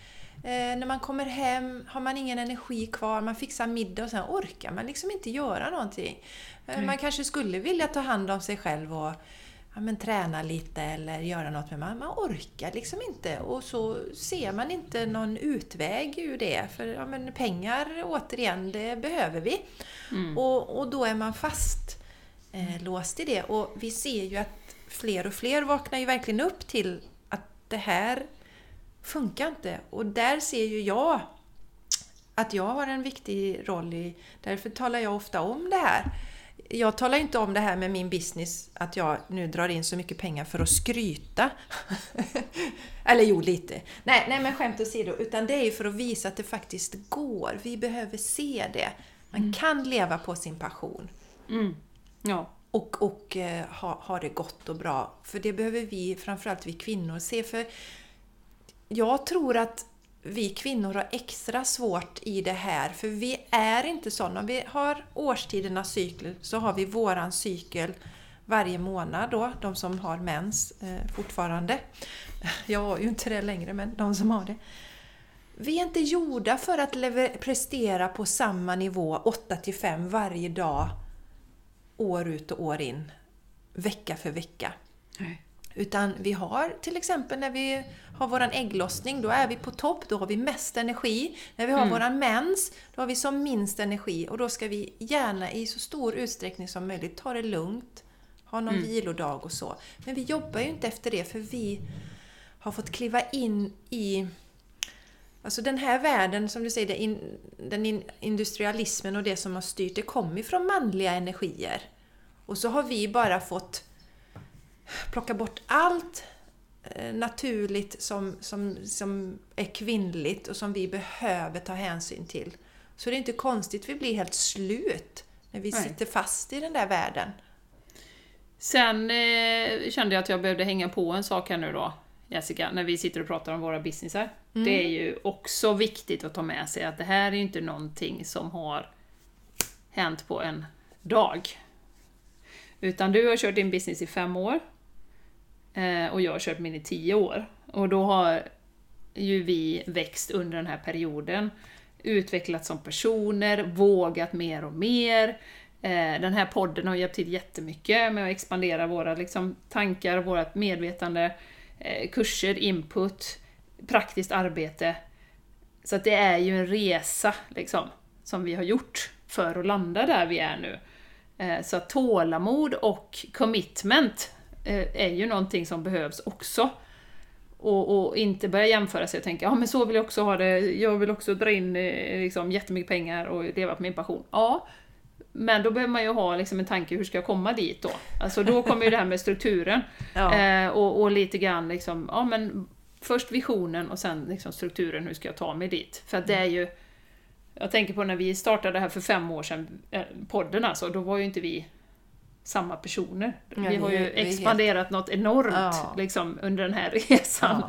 eh, när man kommer hem har man ingen energi kvar, man fixar middag och sen orkar man liksom inte göra någonting. Eh, Man kanske skulle vilja ta hand om sig själv och ja, men, träna lite eller göra något, men man, man orkar liksom inte. Och så ser man inte någon utväg ur det. För ja, men, pengar, återigen, det behöver vi. Och, och då är man fast eh, låst i det. Och vi ser ju att fler och fler vaknar ju verkligen upp till att det här funkar inte. Och där ser ju jag att jag har en viktig roll i... Därför talar jag ofta om det här. Jag talar inte om det här med min business, att jag nu drar in så mycket pengar för att skryta. Eller jo, lite. Nej, nej men skämt åsido. Utan det är ju för att visa att det faktiskt går. Vi behöver se det. Man kan leva på sin passion Mm. Ja. och, och eh, ha, ha det gott och bra. För det behöver vi, framförallt vi kvinnor, se. För jag tror att vi kvinnor har extra svårt i det här, för vi är inte sådana. Om vi har årstidernas cykel så har vi våran cykel varje månad då, de som har mens eh, fortfarande. Jag har ju inte det längre, men de som har det. Vi är inte gjorda för att prestera på samma nivå 8 till 5 varje dag, år ut och år in, vecka för vecka. Nej. Utan vi har till exempel när vi har våran ägglossning, då är vi på topp, då har vi mest energi. När vi har våran mens, då har vi som minst energi. Och då ska vi gärna i så stor utsträckning som möjligt ta det lugnt, ha någon vilodag och så. Men vi jobbar ju inte efter det, för vi har fått kliva in i Alltså den här världen, som du säger, in, den in, industrialismen och det som har styrt, det kommer från manliga energier. Och så har vi bara fått plocka bort allt eh, naturligt som, som, som är kvinnligt och som vi behöver ta hänsyn till. Så det är inte konstigt vi blir helt slut när vi Nej. sitter fast i den där världen. Sen eh, kände jag att jag behövde hänga på en sak här nu då, Jessica, när vi sitter och pratar om våra businessar. Det är ju också viktigt att ta med sig att det här är inte någonting som har hänt på en dag. Utan du har kört din business i fem år Eh, och jag har kört min i tio år. Och då har ju vi växt under den här perioden, utvecklats som personer, vågat mer och mer. Eh, Den här podden har hjälpt till jättemycket med att expandera våra liksom, tankar, vårt medvetande, eh, kurser, input, praktiskt arbete. Så att det är ju en resa liksom, som vi har gjort för att landa där vi är nu. Eh, så att tålamod och commitment är ju någonting som behövs också. Och, och inte börja jämföra sig och tänka ja men så vill jag också ha det, jag vill också dra in eh, liksom, jättemycket pengar och leva på min passion. Ja, men då behöver man ju ha liksom, en tanke, hur ska jag komma dit då? Alltså då kommer ju det här med strukturen. Ja. Eh, och, och lite grann liksom, ja men först visionen och sen liksom strukturen, hur ska jag ta mig dit? För att det är ju, jag tänker på när vi startade det här för fem år sedan, eh, podden alltså, då var ju inte vi samma personer. Ja, vi har ju är helt- expanderat något enormt Ja. liksom, under den här resan.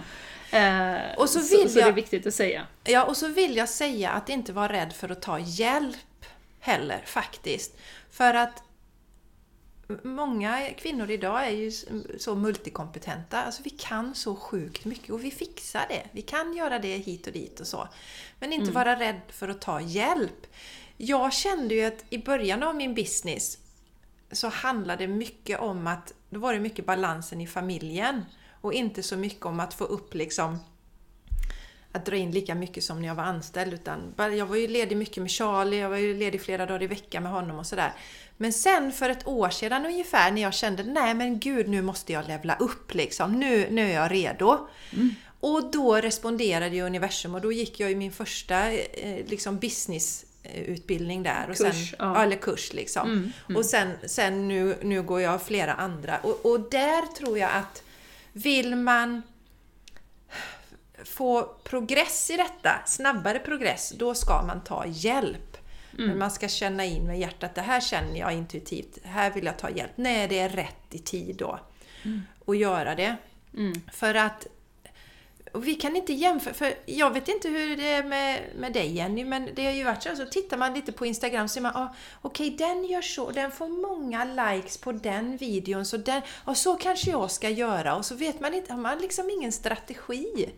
Eh, Och så så, vill så det är jag- viktigt att säga. Ja, och så vill jag säga att inte vara rädd för att ta hjälp heller, faktiskt. För att många kvinnor idag är ju så multikompetenta. Alltså vi kan så sjukt mycket och vi fixar det. Vi kan göra det hit och dit och så. Men inte vara rädd för att ta hjälp. Jag kände ju att i början av min business så handlade det mycket om att, då var det mycket balansen i familjen och inte så mycket om att få upp liksom att dra in lika mycket som när jag var anställd. Utan jag var ju ledig mycket med Charlie, jag var ju ledig flera dagar i veckan med honom och sådär. Men sen för ett år sedan ungefär när jag kände nej men gud nu måste jag levla upp liksom. Nu, nu är jag redo. Och då responderade ju universum och då gick jag i min första eh, liksom businessutbildning där. Och Kurs, sen, ja. Eller kurs liksom. Mm, Och sen, sen nu, nu går jag flera andra. Och, och där tror jag att vill man få progress i detta, snabbare progress, då ska man ta hjälp. Men man ska känna in med hjärtat, det här känner jag intuitivt, här vill jag ta hjälp. Nej, det är rätt i tid då. Och göra det. Mm. För att och vi kan inte jämföra, för jag vet inte hur det är med, med dig Jenny, men det har ju varit så, så tittar man lite på Instagram så ser man, ah, okej den gör så, den får många likes på den videon, så, den, och så kanske jag ska göra, och så vet man inte, har man liksom ingen strategi.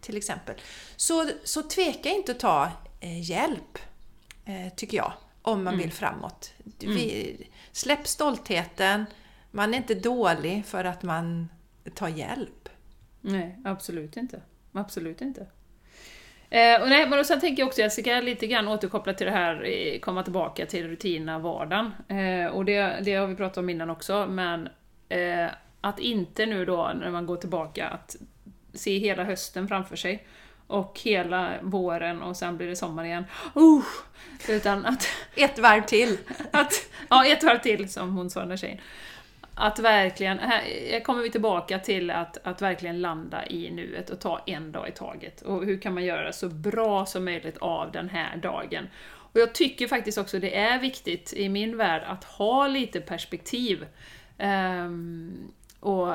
Till exempel. Så, så tveka inte att ta eh, hjälp, eh, tycker jag, om man vill framåt. Vi, släpp stoltheten, man är inte dålig för att man tar hjälp. Nej, absolut inte. Absolut inte. Eh, och nej, men och sen tänker jag också, jag ska lite grann återkoppla till det här, eh, komma tillbaka till rutinerna, vardagen. Eh, och det, det har vi pratat om innan också, men eh, att inte nu då, när man går tillbaka, att se hela hösten framför sig. Och hela våren och sen blir det sommar igen. Uh, utan att Ett varv till! att, ja, ett varv till som hon sa den tjejen. Att verkligen, här eh, kommer vi tillbaka till att, att verkligen landa i nuet och ta en dag i taget. Och hur kan man göra så bra som möjligt av den här dagen? Och jag tycker faktiskt också det är viktigt i min värld att ha lite perspektiv. Um, och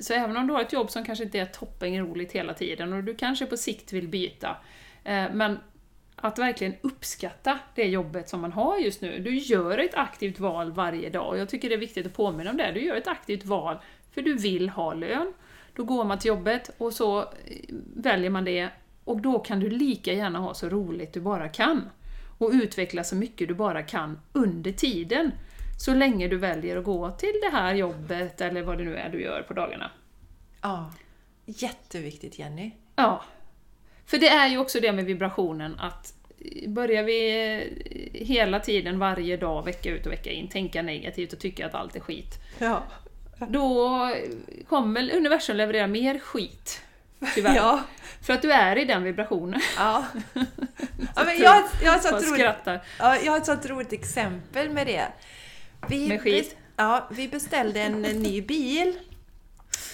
så även om du har ett jobb som kanske inte är toppenroligt hela tiden och du kanske på sikt vill byta, eh, men att verkligen uppskatta det jobbet som man har just nu. Du gör ett aktivt val varje dag och jag tycker det är viktigt att påminna om det. Du gör ett aktivt val för du vill ha lön. Då går man till jobbet och så eh, väljer man det och då kan du lika gärna ha så roligt du bara kan. Och utveckla så mycket du bara kan under tiden. Så länge du väljer att gå till det här jobbet eller vad det nu är du gör på dagarna. Ja, jätteviktigt Jenny. Ja. För det är ju också det med vibrationen att börjar vi eh, hela tiden, varje dag, vecka ut och vecka in, tänka negativt och tycka att allt är skit. Ja. Då kommer universum leverera mer skit. Tyvärr. Ja. För att du är i den vibrationen. ja. ja men jag, jag, har ett sånt roligt, ja, jag har ett sånt roligt exempel med det. Vi Med skit? bes- ja, vi beställde en ny bil.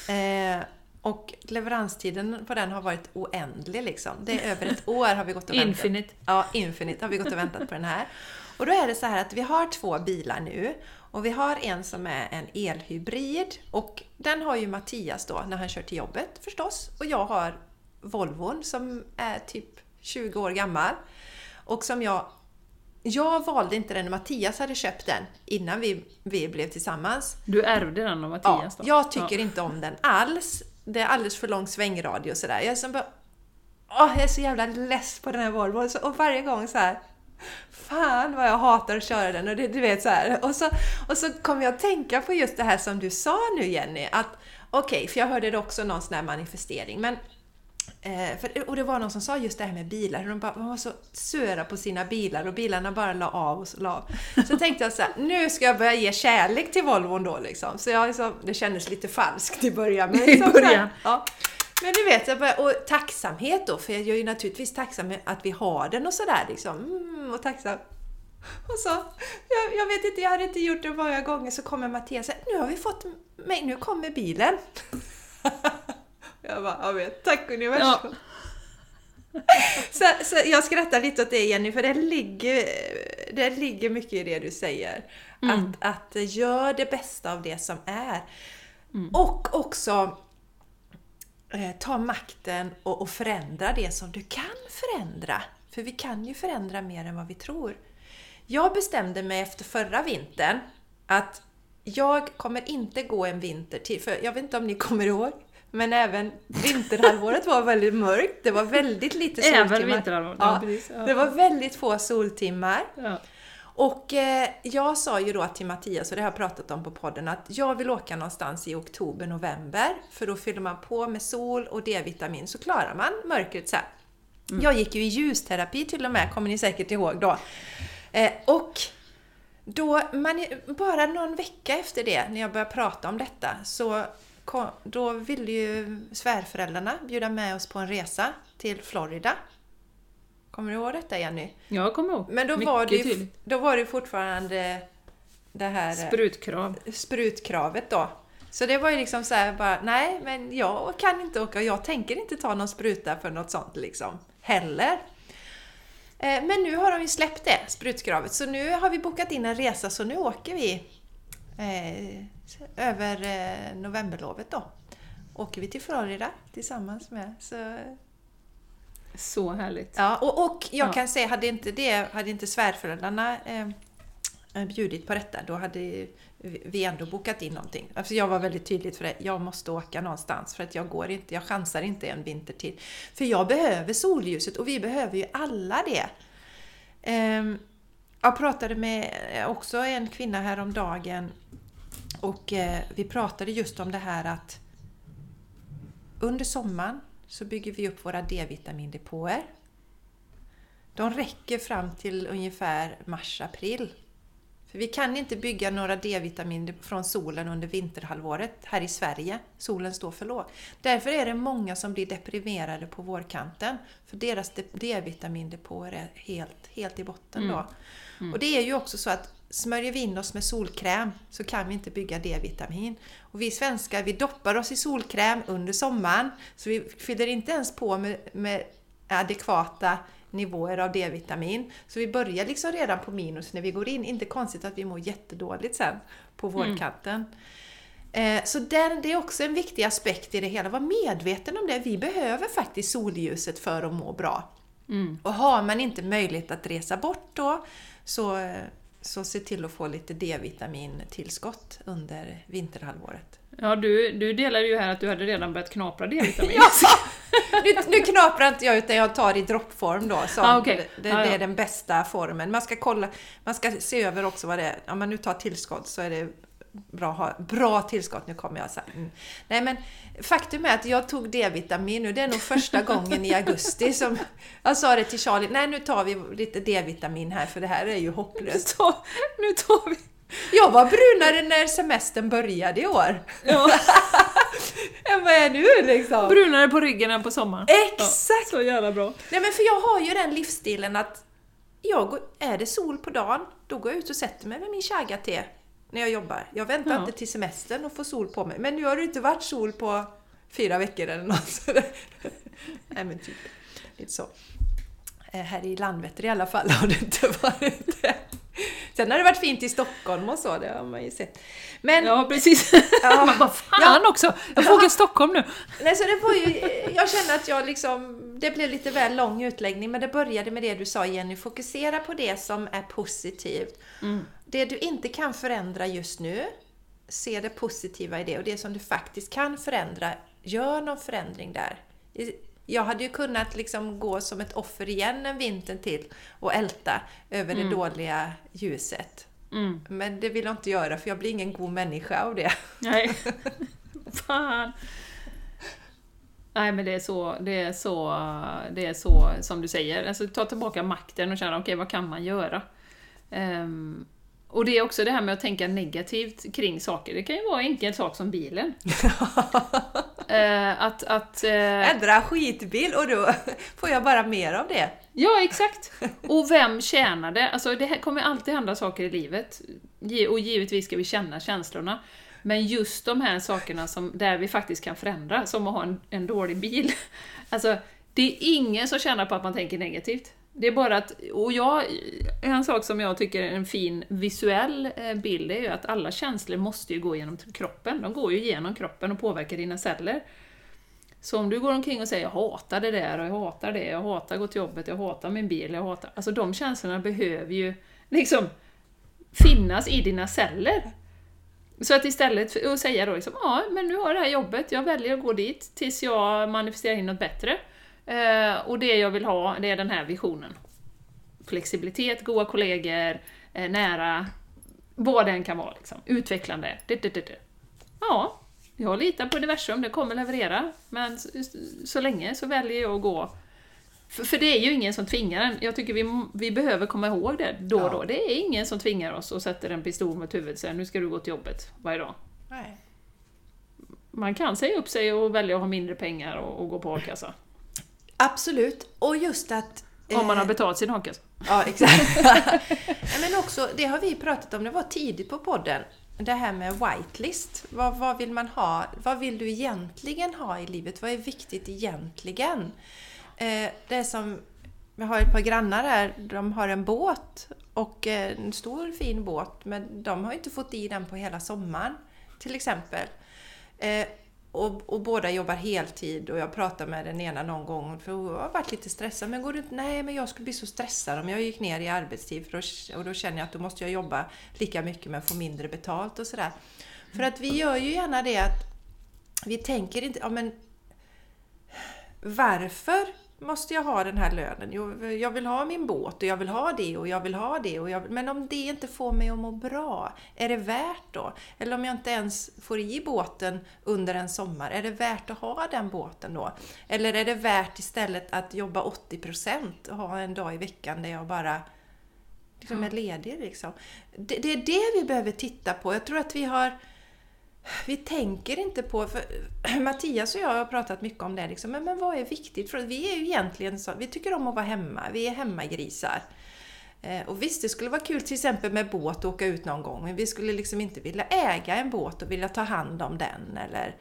Eh, och leveranstiden på den har varit oändlig liksom. Det är över ett år har vi gått och väntat. Infinite. Ja, Infinite har vi gått och väntat på den här. Och då är det så här att vi har två bilar nu. Och vi har en som är en elhybrid. Och den har ju Mattias då när han kör till jobbet förstås. Och jag har Volvon som är typ 20 år gammal. Och som jag... Jag valde inte den när Mattias hade köpt den innan vi, vi blev tillsammans. Du ärvde den av Ja, Mattias då? jag tycker inte om den alls. Det är alldeles för lång svängradie och sådär. Jag är, som bara, åh, jag är så jävla less på den här Volvo Så- Och varje gång så här. Fan vad jag hatar att köra den. Och det, du vet så här. Och så, och så kom jag att tänka på just det här som du sa nu Jenny. Att okej, för jag hörde det också någon sån här manifestering. Men Eh, för, och det var någon som sa just det här med bilar, de, bara, de var så sura på sina bilar och bilarna bara la av och la av. Så tänkte jag så här, nu ska jag börja ge kärlek till Volvon då liksom. Så jag, liksom, det kändes lite falskt i början. Men, I början. ja. men du vet, jag började, och tacksamhet då, för jag är ju naturligtvis tacksam att vi har den och sådär liksom. Mm, och tacksam. Och så, jag, jag vet inte, jag hade inte gjort det många gånger, så kommer Mattias och säger, nu har vi fått mig, nu kommer bilen. Jag bara, jag vet. Tack universum. Ja. så, så jag skrattar lite åt det Jenny, för det ligger, det ligger mycket i det du säger. Mm. Att, att gör det bästa av det som är. Mm. Och också eh, ta makten och, och förändra det som du kan förändra. För vi kan ju förändra mer än vad vi tror. Jag bestämde mig efter förra vintern att jag kommer inte gå en vinter till, för jag vet inte om ni kommer ihåg, men även vinterhalvåret var väldigt mörkt. Det var väldigt lite soltimmar. Även vinterhalvåret? Ja, ja. Det var väldigt få soltimmar. Ja. Och eh, jag sa ju då till Mattias, och det har jag pratat om på podden, att jag vill åka någonstans i oktober, november. För då fyller man på med sol och D-vitamin så klarar man mörkret sen. Mm. Jag gick ju i ljusterapi till och med, kommer ni säkert ihåg då. Eh, och då, man, bara någon vecka efter det, när jag började prata om detta, så då ville ju svärföräldrarna bjuda med oss på en resa till Florida. Kommer du ihåg detta Jenny? Jag kommer ihåg. Men då var, det ju, då var det fortfarande det här Sprutkrav. sprutkravet då. Så det var ju liksom så här bara, nej men jag kan inte åka och jag tänker inte ta någon spruta för något sånt liksom. Heller. Eh, men nu har de ju släppt det, sprutkravet, så nu har vi bokat in en resa så nu åker vi eh, över eh, novemberlovet då. Åker vi till Florida tillsammans med. Så, så härligt! Ja, och, och jag ja. kan säga, hade inte, det, hade inte svärföräldrarna eh, bjudit på detta, då hade vi ändå bokat in någonting. Alltså jag var väldigt tydlig för det. Jag måste åka någonstans för att jag går inte, jag chansar inte en vinter till. För jag behöver solljuset och vi behöver ju alla det. Um, jag pratade med också en kvinna häromdagen och eh, vi pratade just om det här att under sommaren så bygger vi upp våra D-vitamindepåer. De räcker fram till ungefär mars-april. För vi kan inte bygga några D-vitamin från solen under vinterhalvåret här i Sverige. Solen står för lågt. Därför är det många som blir deprimerade på vårkanten. För deras D-vitamindepåer är helt, helt i botten då. Mm. Mm. Och det är ju också så att smörjer vi in oss med solkräm så kan vi inte bygga D-vitamin. Och vi svenskar vi doppar oss i solkräm under sommaren så vi fyller inte ens på med, med adekvata nivåer av D-vitamin. Så vi börjar liksom redan på minus när vi går in. Inte konstigt att vi mår jättedåligt sen på mm. vårkanten. Mm. Så den, det är också en viktig aspekt i det hela. Var medveten om det. Vi behöver faktiskt solljuset för att må bra. Mm. Och har man inte möjlighet att resa bort då så så se till att få lite D-vitamintillskott under vinterhalvåret. Ja, du, du delade ju här att du hade redan börjat knapra D-vitamin. ja! Nu, nu knaprar inte jag utan jag tar i droppform då. Som ah, okay. det, det, är den bästa formen. Man ska kolla, man ska se över också vad det är. Om man nu tar tillskott så är det bra, bra tillskott. Nu kommer jag så mm. Nej men faktum är att jag tog D-vitamin nu. Det är nog första gången i augusti som jag sa det till Charlie. Nej nu tar vi lite D-vitamin här för det här är ju hopplöst. Nu tar, vi jag var brunare när semestern började i år. Ja. än vad jag är nu liksom. Brunare på ryggen än på sommaren. Exakt! Ja, så jävla bra. Nej men för jag har ju den livsstilen att jag går, är det sol på dagen, då går jag ut och sätter mig med min chaga-te när jag jobbar. Jag väntar ja. inte till semestern och får sol på mig. Men nu har det inte varit sol på fyra veckor eller något. Nej men typ, lite så. Eh, här i Landvetter i alla fall har det inte varit det. Sen har det varit fint i Stockholm och så, det har man ju sett. Men, ja, precis. Ja, man bara, fan ja, också! Jag får åka Stockholm nu! Nej, så det var ju, jag känner att jag liksom, det blev lite väl lång utläggning, men det började med det du sa Jenny, fokusera på det som är positivt. Mm. Det du inte kan förändra just nu, se det positiva i det och det som du faktiskt kan förändra, gör någon förändring där. Jag hade ju kunnat liksom gå som ett offer igen en vinter till och älta över mm. det dåliga ljuset. Mm. Men det vill jag inte göra för jag blir ingen god människa av det. Nej. Fan. Nej men det är så, det är så, det är så som du säger. Alltså ta tillbaka makten och känna, okej vad kan man göra? Ehm, och det är också det här med att tänka negativt kring saker. Det kan ju vara en enkel sak som bilen. Eh, att, att, eh, Ändra skitbil och då får jag bara mer av det. Ja, exakt! Och vem tjänar det? Alltså det kommer alltid hända saker i livet. Och givetvis ska vi känna känslorna. Men just de här sakerna som, där vi faktiskt kan förändra, som att ha en, en dålig bil. Alltså, det är ingen som tjänar på att man tänker negativt. Det är bara att, och jag, en sak som jag tycker är en fin visuell eh, bild är ju att alla känslor måste ju gå genom kroppen. De går ju genom kroppen och påverkar dina celler. Så om du går omkring och säger jag hatar det där och jag hatar det, jag hatar att gå till jobbet, jag hatar min bil, jag hatar... Alltså de känslorna behöver ju liksom finnas i dina celler. Så att istället för att säga då liksom, ja men nu har jag det här jobbet, jag väljer att gå dit tills jag manifesterar in något bättre. Eh, och det jag vill ha, det är den här visionen. Flexibilitet, goda kollegor, eh, nära, vad det än kan vara liksom. Utvecklande. Det, det, det. Ja, jag litar på universum, det kommer leverera. Men så, så länge så väljer jag att gå för, för det är ju ingen som tvingar en. Jag tycker vi, vi behöver komma ihåg det då och då. Ja. Det är ingen som tvingar oss och sätter en pistol mot huvudet och säger nu ska du gå till jobbet varje dag. Nej. Man kan säga upp sig och välja att ha mindre pengar och, och gå på a-kassa. Absolut. Och just att... Om man har eh, betalat sin a-kassa. Ja, exakt. Men också, det har vi pratat om, det var tidigt på podden. Det här med whitelist. Vad, vad vill man ha? Vad vill du egentligen ha i livet? Vad är viktigt egentligen? Eh, det är som, jag har ett par grannar här, de har en båt och eh, en stor fin båt, men de har inte fått i den på hela sommaren, till exempel. Och, och båda jobbar heltid och jag pratar med den ena någon gång för hon har varit lite stressad. Men går du inte? Nej, men jag skulle bli så stressad om jag gick ner i arbetstid för då, och då känner jag att då måste jag jobba lika mycket men få mindre betalt och sådär. För att vi gör ju gärna det att vi tänker inte, ja men varför måste jag ha den här lönen? Jag vill ha min båt och jag vill ha det och jag vill ha det. Och jag vill, men om det inte får mig att må bra, är det värt då? Eller om jag inte ens får i båten under en sommar, är det värt att ha den båten då? Eller är det värt istället att jobba 80% och ha en dag i veckan där jag bara liksom är ledig? Liksom. Det, det är det vi behöver titta på. Jag tror att vi har vi tänker inte på, för Mattias och jag har pratat mycket om det, liksom, men, men vad är viktigt? För vi är ju egentligen så, vi tycker om att vara hemma, vi är hemmagrisar. Eh, och visst, det skulle vara kul till exempel med båt och åka ut någon gång, men vi skulle liksom inte vilja äga en båt och vilja ta hand om den. Eller,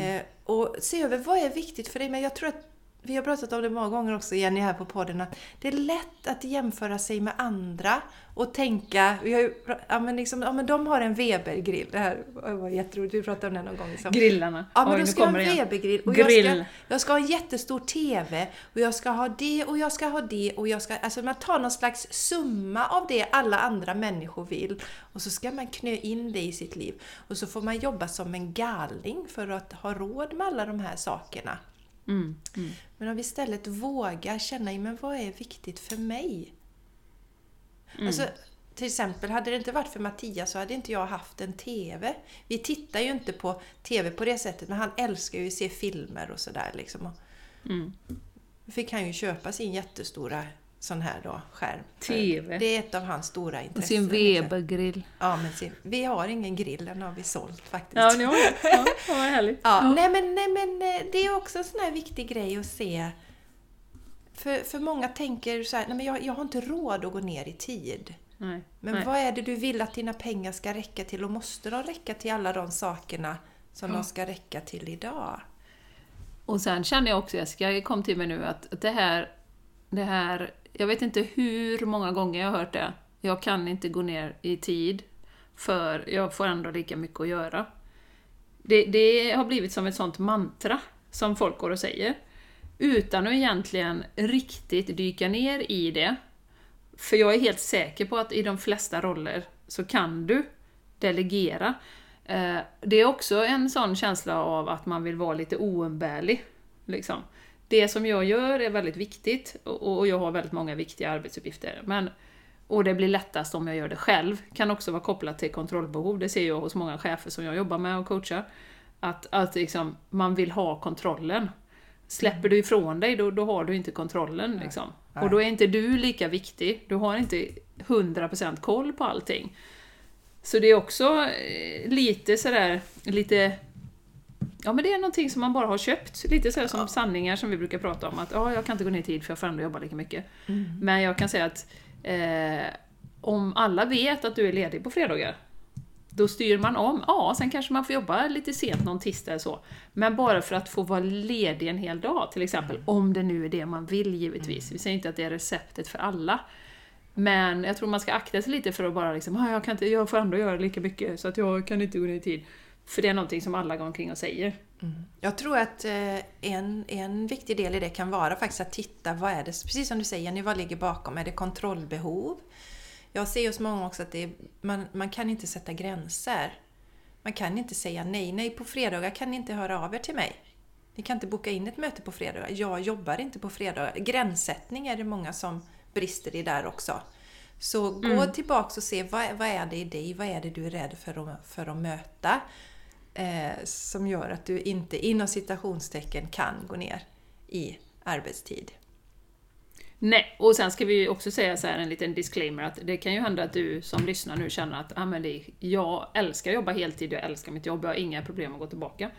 eh, och se över vad är viktigt för dig. Men jag tror att vi har pratat om det många gånger också, Jenny, här på podden, att det är lätt att jämföra sig med andra och tänka, vi har ju, ja, men liksom, ja men de har en Weber-grill, det här var jätteroligt, vi pratade om det någon gång. Liksom. Grillarna. Ja, men Oj, då nu ska ha en. Webergrill och jag ska, Grill. jag ska ha en jättestor TV och jag ska ha det och jag ska ha det och jag ska... Alltså man tar någon slags summa av det alla andra människor vill och så ska man knö in det i sitt liv. Och så får man jobba som en galning för att ha råd med alla de här sakerna. Mm, mm. Men om vi istället vågar känna, men vad är viktigt för mig? Alltså, till exempel, hade det inte varit för Mattias så hade inte jag haft en TV. Vi tittar ju inte på TV på det sättet, men han älskar ju att se filmer och sådär. Liksom. Mm. Fick han ju köpa sin jättestora sån här då, skärm. TV. Det är ett av hans stora Och intressen. sin liksom. Webergrill. Ja, men sin, vi har ingen grill, den har vi sålt faktiskt. Ja, ni har det. Ja, vad härligt. Ja, Nej, men, nej men eh, det är också en sån här viktig grej att se. För, för många tänker så här, nej men jag, jag har inte råd att gå ner i tid. Nej. Men Nej. vad är det du vill att dina pengar ska räcka till och måste de räcka till alla de sakerna som de ska räcka till idag? Och sen känner jag också, Jessica, det kom till mig nu att det här, det här, jag vet inte hur många gånger jag har hört det. Jag kan inte gå ner i tid, för jag får ändå lika mycket att göra. Det, det har blivit som ett sånt mantra som folk går och säger. Utan att egentligen riktigt dyka ner i det. För jag är helt säker på att i de flesta roller så kan du delegera. Eh, det är också en sån känsla av att man vill vara lite oumbärlig. Liksom. Det som jag gör är väldigt viktigt och jag har väldigt många viktiga arbetsuppgifter. Men, och det blir lättast om jag gör det själv. Kan också vara kopplat till kontrollbehov. Det ser jag hos många chefer som jag jobbar med och coachar. Att, att liksom, man vill ha kontrollen. Släpper du ifrån dig, då, då har du inte kontrollen. Liksom. Och då är inte du lika viktig. Du har inte 100% koll på allting. Så det är också eh, lite sådär, lite... Ja men det är någonting som man bara har köpt. Lite sådär som sanningar som vi brukar prata om. Att ja, jag kan inte gå ner i tid för jag får ändå jobba lika mycket. Men jag kan säga att eh, om alla vet att du är ledig på fredagar, då styr man om. Ja, sen kanske man får jobba lite sent någon tisdag eller så. Men bara för att få vara ledig en hel dag till exempel. Om det nu är det man vill givetvis. Vi säger inte att det är receptet för alla. Men jag tror man ska akta sig lite för att bara liksom, jag, kan inte, jag får ändå göra lika mycket så att jag kan inte gå ner i tid. För det är någonting som alla går omkring och säger. Jag tror att eh, en, en viktig del i det kan vara faktiskt att titta, vad är det, precis som du säger, Jenny, vad ligger bakom? Är det kontrollbehov? Jag ser hos många också att det är, man, man kan inte sätta gränser. Man kan inte säga nej. Nej, på fredagar kan ni inte höra av er till mig. Ni kan inte boka in ett möte på fredagar. Jag jobbar inte på fredagar. Gränssättning är det många som brister i där också. Så gå tillbaks och se vad, vad är det i dig, vad är det du är rädd för att, för att möta? Eh, som gör att du inte inom citationstecken kan gå ner i arbetstid. Nej, och sen ska vi också säga så här en liten disclaimer att det kan ju hända att du som lyssnar nu känner att ah, men det, jag älskar att jobba heltid, jag älskar mitt jobb, jag har inga problem att gå tillbaka.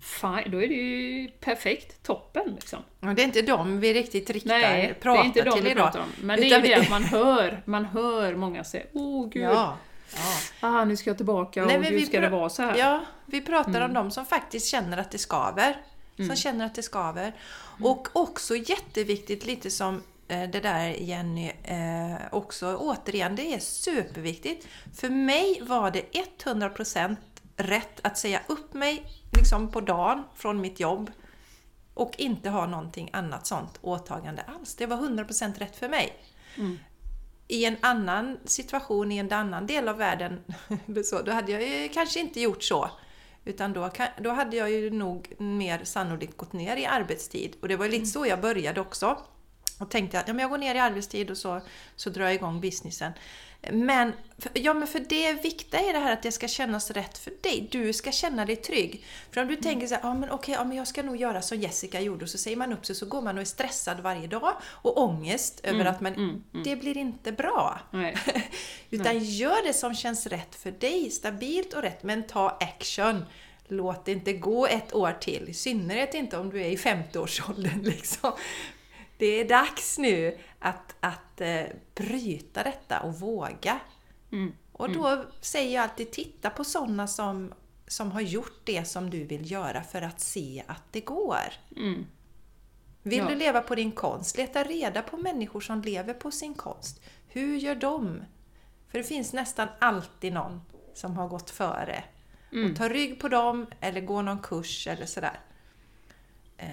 Fine, då är det ju perfekt, toppen liksom. Och det är inte dem vi riktigt riktar, Nej, det pratar är inte de till vi idag. pratar om. Men det Utan är ju det att man hör, man hör många säga Åh gud, Ja, ja. ah, nu ska jag tillbaka och Nej, men hur vi ska det vara så här? Ja, vi pratar Mm. om de som faktiskt känner att det skaver. Som känner att det skaver. Och också jätteviktigt, lite som eh, det där Jenny, eh, också återigen, det är superviktigt. För mig var det 100% rätt att säga upp mig liksom på dagen från mitt jobb och inte ha någonting annat sånt åtagande alls. Det var 100% rätt för mig. I en annan situation, i en annan del av världen, så, då hade jag kanske inte gjort så. Utan då, då hade jag ju nog mer sannolikt gått ner i arbetstid. Och det var lite så jag började också. Och tänkte att ja, men jag går ner i arbetstid och så, så drar jag igång businessen. Men, ja, men för det viktiga är det här att det ska kännas rätt för dig. Du ska känna dig trygg. För om du tänker så här, ja men okej, ja, men jag ska nog göra som Jessica gjorde. Och så säger man upp sig så går man och är stressad varje dag. Och ångest över att man, det blir inte bra. Nej. Utan gör det som känns rätt för dig, stabilt och rätt, men ta action. Låt det inte gå ett år till, i synnerhet inte om du är i 50-årsåldern. Liksom. Det är dags nu att, att eh, bryta detta och våga. Mm. Och då säger jag alltid, titta på sådana som, som har gjort det som du vill göra för att se att det går. Mm. Vill Ja. du leva på din konst, leta reda på människor som lever på sin konst. Hur gör de? För det finns nästan alltid någon som har gått före. Mm. Och ta rygg på dem eller gå någon kurs eller sådär. Eh,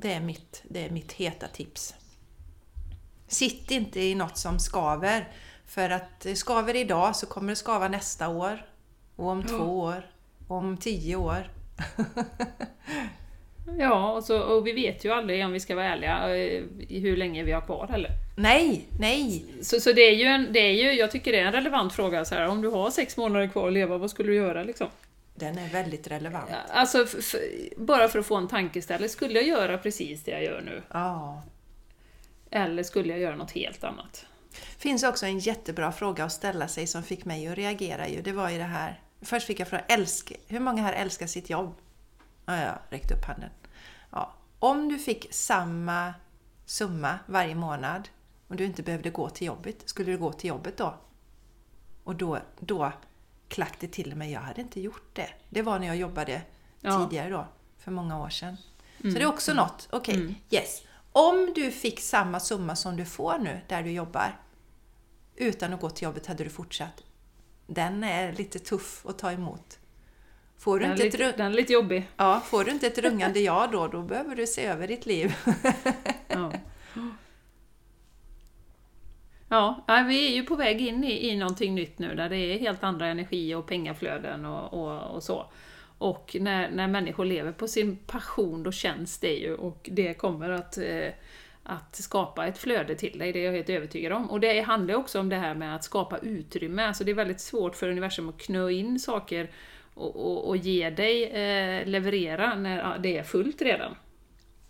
det, är mitt, det är mitt heta tips. Sitt inte i något som skaver. För att det skaver idag så kommer det skava nästa år. Och om Ja. två år. Och om tio år. Ja, och, så, och vi vet ju aldrig, om vi ska vara ärliga, eh, hur länge vi har kvar heller. Nej, nej! Så, så det är ju, en, det är ju, jag tycker det är en relevant fråga, så här, om du har sex månader kvar att leva, vad skulle du göra liksom? Den är väldigt relevant. Alltså, bara för att få en tankeställare, skulle jag göra precis det jag gör nu? Ja. Eller skulle jag göra något helt annat? finns också en jättebra fråga att ställa sig som fick mig att reagera. Ju. Det var ju det här. Först fick jag fråga, älsk, hur många här älskar sitt jobb? Ja, jag räckte upp handen. Ja. Om du fick samma summa varje månad och du inte behövde gå till jobbet, skulle du gå till jobbet då? Och då, då klack det till mig, jag hade inte gjort det. Det var när jag jobbade Ja. tidigare då, för många år sedan. Så det är också något. Okej, Mm. yes. Om du fick samma summa som du får nu där du jobbar utan att gå till jobbet hade du fortsatt. Den är lite tuff att ta emot. Får du, Den är, inte ett, lite, ru- den är lite jobbig. ja, får du inte ett rungande ja då, då behöver du se över ditt liv. Ja. Ja, vi är ju på väg in i, i någonting nytt nu där det är helt andra energi och pengaflöden och, och, och så. Och när, när människor lever på sin passion, då känns det ju och det kommer att, eh, att skapa ett flöde till dig, det är jag helt övertygad om. Och det handlar också om det här med att skapa utrymme, alltså det är väldigt svårt för universum att knö in saker och, och, och ge dig eh, leverera när det är fullt redan.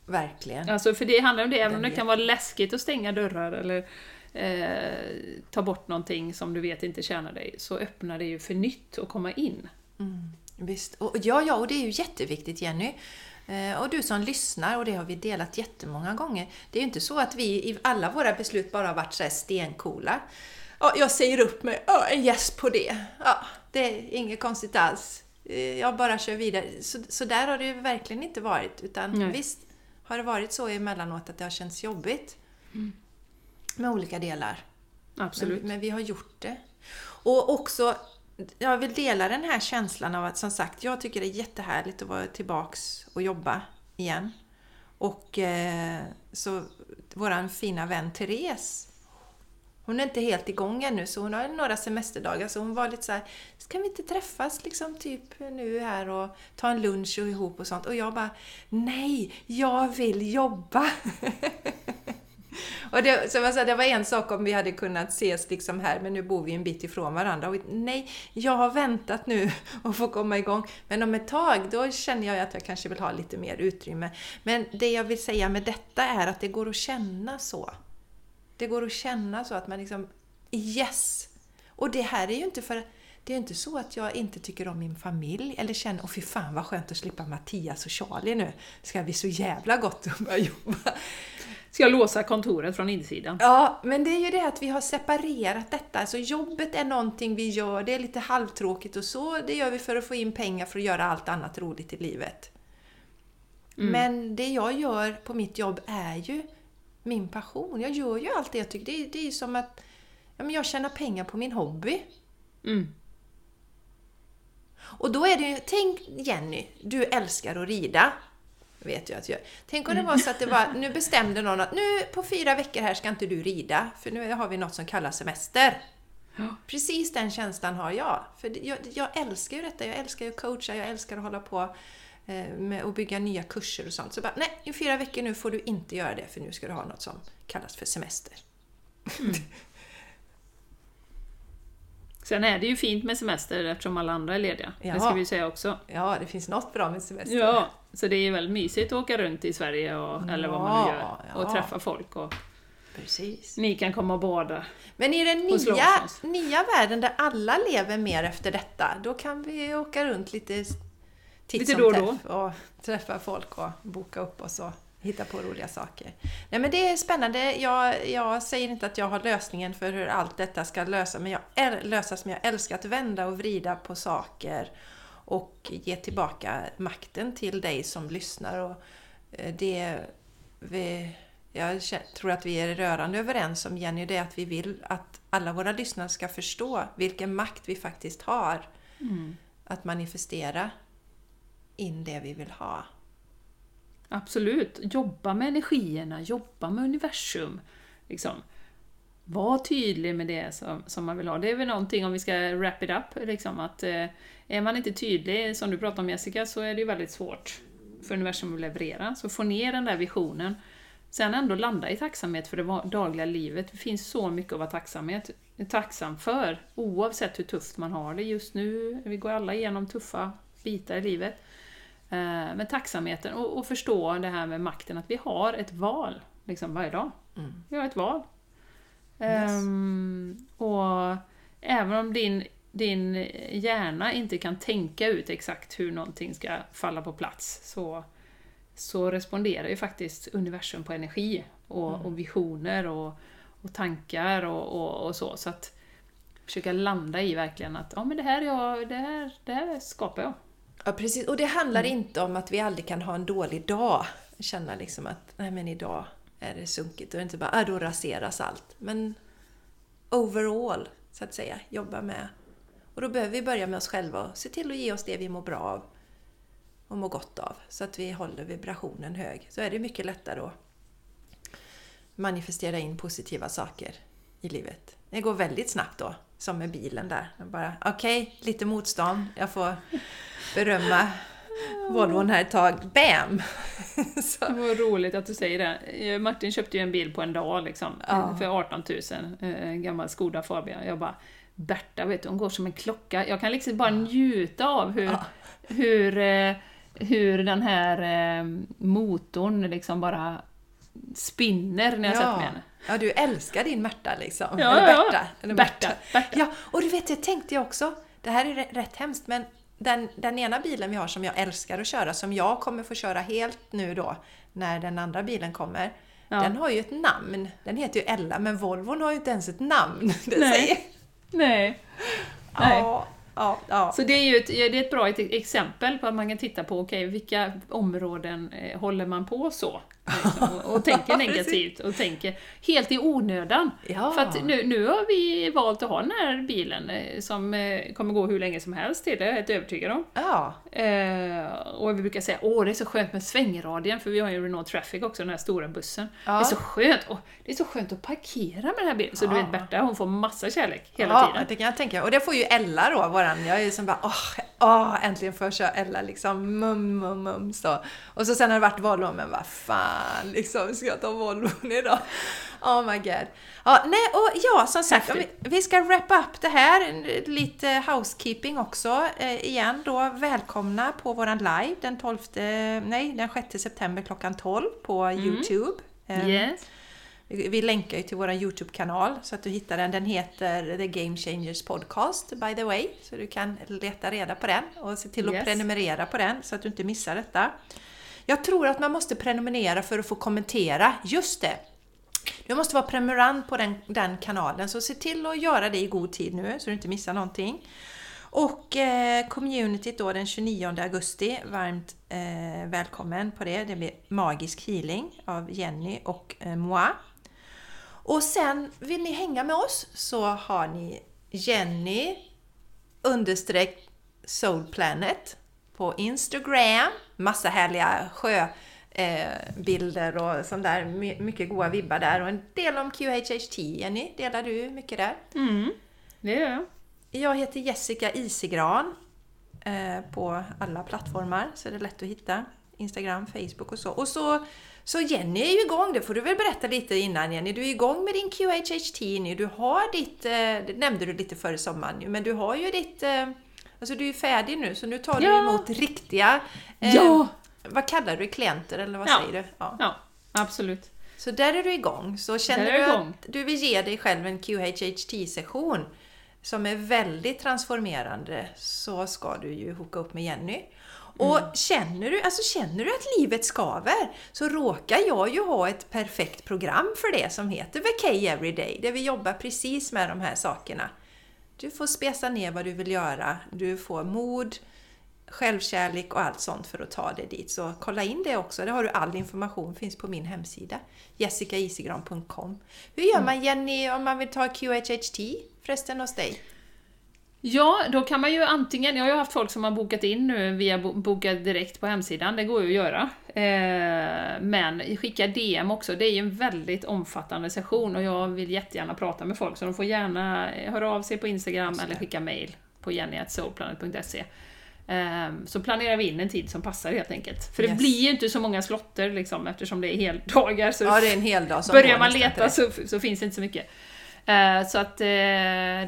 Verkligen. Alltså för det handlar om det, även om det kan vara läskigt att stänga dörrar eller eh, ta bort någonting som du vet inte tjänar dig, så öppnar det ju för nytt att komma in. Visst. Och, ja, ja, och det är ju jätteviktigt Jenny. Eh, och du som lyssnar, och det har vi delat jättemånga gånger. Det är ju inte så att vi i alla våra beslut bara har varit så här stencoola. Ja, jag säger upp mig, ja, en yes på det. Ja, det är inget konstigt alls. Eh, Jag bara kör vidare. Så, så där har det ju verkligen inte varit. Utan Nej. visst har det varit så emellanåt att det har känts jobbigt. Med olika delar. Absolut. Men, men vi har gjort det. Och också, jag vill dela den här känslan av att som sagt, jag tycker det är jättehärligt att vara tillbaks och jobba igen. Och eh, så våran fina vän Therese, hon är inte helt igång ännu så hon har några semesterdagar så hon var lite så här, ska vi inte träffas liksom typ nu här och ta en lunch och ihop och sånt? Och jag bara, nej, jag vill jobba! Och det, som jag sa, det var en sak om vi hade kunnat ses liksom här, men nu bor vi en bit ifrån varandra. Och nej, jag har väntat nu och få komma igång. Men om ett tag, då känner jag att jag kanske vill ha lite mer utrymme. Men det jag vill säga med detta är att det går att känna så. Det går att känna så att man liksom, yes! Och det här är ju inte för det är inte så att jag inte tycker om min familj eller känner, åh fy fan vad skönt att slippa Mattias och Charlie nu. Det ska bli så jävla gott att börja jobba. Ska låsa kontoret från insidan? Ja, men det är ju det att vi har separerat detta. Alltså jobbet är någonting vi gör, det är lite halvtråkigt och så. Det gör vi för att få in pengar för att göra allt annat roligt i livet. Men det jag gör på mitt jobb är ju min passion. Jag gör ju allt det jag tycker. Det är, det är ju som att ja, men jag tjänar pengar på min hobby. Mm. Och då är det ju, tänk Jenny, du älskar att rida. Vet jag att jag. Tänk om det var så att det var, nu bestämde någon att nu på fyra veckor här ska inte du rida, för nu har vi något som kallas semester. Ja. Precis den känslan har jag. För jag, jag älskar ju detta, jag älskar ju att coacha, jag älskar att hålla på eh, med att bygga nya kurser och sånt. Så bara, nej, i fyra veckor nu får du inte göra det, för nu ska du ha något som kallas för semester. Sen är det ju fint med semester eftersom alla andra är lediga. Ja. Det ska vi säga också. Ja, det finns något bra med semester. Ja, så det är väldigt mysigt att åka runt i Sverige, och, eller vad man nu gör, Ja, och ja. träffa folk. Och Precis. ni kan komma och bada. Men i den nya, nya världen där alla lever mer efter detta, då kan vi åka runt lite titt Lite som då och då. och träffa folk och boka upp oss och hitta på roliga saker. Nej men det är spännande. Jag, jag säger inte att jag har lösningen för hur allt detta ska lösa, men jag äl, lösas, men jag älskar att vända och vrida på saker och ge tillbaka makten till dig som lyssnar. Och eh, det vi, jag tror att vi är rörande överens om, Jenny, det är att vi vill att alla våra lyssnare ska förstå vilken makt vi faktiskt har att manifestera in det vi vill ha. Absolut. Jobba med energierna, jobba med universum. Liksom. Var tydlig med det som, som man vill ha. Det är väl någonting om vi ska wrap it up, liksom, att eh, är man inte tydlig, som du pratade om Jessica, så är det ju väldigt svårt för universum att leverera. Så få ner den där visionen. Sen ändå landa i tacksamhet för det dagliga livet. Det finns så mycket att vara tacksamhet, tacksam för, oavsett hur tufft man har det just nu. Vi går alla igenom tuffa bitar i livet. Eh, Men tacksamheten och, och förstå det här med makten, att vi har ett val liksom varje dag. Vi har ett val. Ehm, och även om din, din hjärna inte kan tänka ut exakt hur någonting ska falla på plats så, så responderar ju faktiskt universum på energi och, och visioner och, och tankar och, och, så. Så att försöka landa i verkligen att ja, men det, här är jag, det, här, det här skapar jag. Ja, precis. Och det handlar inte om att vi aldrig kan ha en dålig dag. Känna liksom att, nej men idag är det sunkigt och inte bara, ah, då raseras allt. Men overall, så att säga, jobba med. Och då behöver vi börja med oss själva och se till att ge oss det vi mår bra av och mår gott av. Så att vi håller vibrationen hög. Så är det mycket lättare att manifestera in positiva saker i livet. Det går väldigt snabbt då, som med bilen där. Jag Bara, okej, lite motstånd. Jag får berömma Volvon här ett tag. Bam! Så, Det var roligt att du säger det. Eh, Martin köpte ju en bil på en dag liksom, Ja. för 18 000, eh, en gammal Skoda Fabia. Jag bara, Berta, vet du, hon går som en klocka. Jag kan liksom bara njuta av hur, hur, eh, hur den här eh, motorn liksom bara spinner när jag sätter mig henne. Ja, du älskar din Märta liksom. Ja, eller Berta. ja. Eller Berta, Berta. Ja, och du vet, det tänkte jag också. Det här är rätt, hemskt, men den, den ena bilen vi har som jag älskar att köra, som jag kommer få köra helt nu då, när den andra bilen kommer. Ja. Den har ju ett namn. Den heter ju Ella, men Volvon har ju inte ens ett namn. Det Nej. Nej. Nej. Ja, ja, ja. Så det är ju ett, det är ett bra exempel på att man kan titta på, okej, vilka områden eh, håller man på så? Liksom, och, och tänker negativt och tänker helt i onödan. Ja. För att nu, nu har vi valt att ha den här bilen eh, som eh, kommer gå hur länge som helst till, det är jag helt övertygad om. ja. Eh, och vi brukar säga åh det är så skönt med svängradien, för vi har ju Renault Traffic också, den här stora bussen. Ja. Det är så skönt! Och det är så skönt att parkera med den här bilen. Så du Ja. vet Berta, hon får massa kärlek hela ja, tiden. det kan jag tänka. Och det får ju Ella då, våran. Jag är ju som bara åh, åh äntligen får jag köra Ella liksom. Mum, mum, mum, så. Och så sen har det varit Volvo, men vad fan liksom, ska jag ta Volvon idag? Oh my god. Ja, nej, och ja, som sagt, vi, vi ska wrap up det här. Lite housekeeping också eh, igen då. Välkomna på våran live den 12, nej, den 6 september klockan 12 på Youtube. Eh, Yes. vi vi länkar ju till vår Youtube-kanal så att du hittar den. Den heter The Game Changers Podcast by the way. Så du kan leta reda på den och se till att Yes. prenumerera på den så att du inte missar detta. Jag tror att man måste prenumerera för att få kommentera. Just det! Du måste vara prenumerant på den, den kanalen så se till att göra det i god tid nu så du inte missar någonting. Och eh, communityt då den 29 augusti, varmt eh, välkommen på det. Det blir Magisk healing av Jenny och eh, Moi. Och sen vill ni hänga med oss så har ni Jenny understreck Soulplanet på Instagram. Massa härliga sjöbilder eh, och sånt där. My- Mycket goda vibbar där. Och en del om QHHT. Jenny, delar du mycket där? Mm, det gör jag. Jag heter Jessica Isigran eh, på alla plattformar så är det lätt att hitta. Instagram, Facebook och så. Och så, så Jenny är ju igång, det får du väl berätta lite innan Jenny. Du är igång med din QHHT nu. Du har ditt, eh, det nämnde du lite före sommaren men du har ju ditt, alltså du är färdig nu så nu tar du Ja. emot riktiga, eh, Ja. vad kallar du klienter eller vad Ja. säger du? Ja. Ja, absolut. Så där är du igång. Så känner du igång. att du vill ge dig själv en QHHT-session som är väldigt transformerande så ska du ju hooka upp med Jenny. Och Mm. känner, du, alltså känner du att livet skaver så råkar jag ju ha ett perfekt program för det som heter Vacay Everyday där vi jobbar precis med de här sakerna. Du får spesa ner vad du vill göra, du får mod, självkärlek och allt sånt för att ta dig dit. Så kolla in det också, där har du all information, finns på min hemsida jessicaisigran.com. Hur gör man Jenny om man vill ta QHHT förresten hos dig? Ja, då kan man ju antingen, jag har ju haft folk som har bokat in nu via bo- boka direkt på hemsidan, det går ju att göra. Eh, men skicka DM också, det är ju en väldigt omfattande session och jag vill jättegärna prata med folk så de får gärna höra av sig på Instagram eller skicka mail på jenny.soulplanet.se. Eh, så planerar vi in en tid som passar helt enkelt. För det Yes. blir ju inte så många slotter liksom eftersom det är heldagar. Så Ja, det är en hel dag som börjar man leta det. så, så finns det inte så mycket. Eh, så att eh,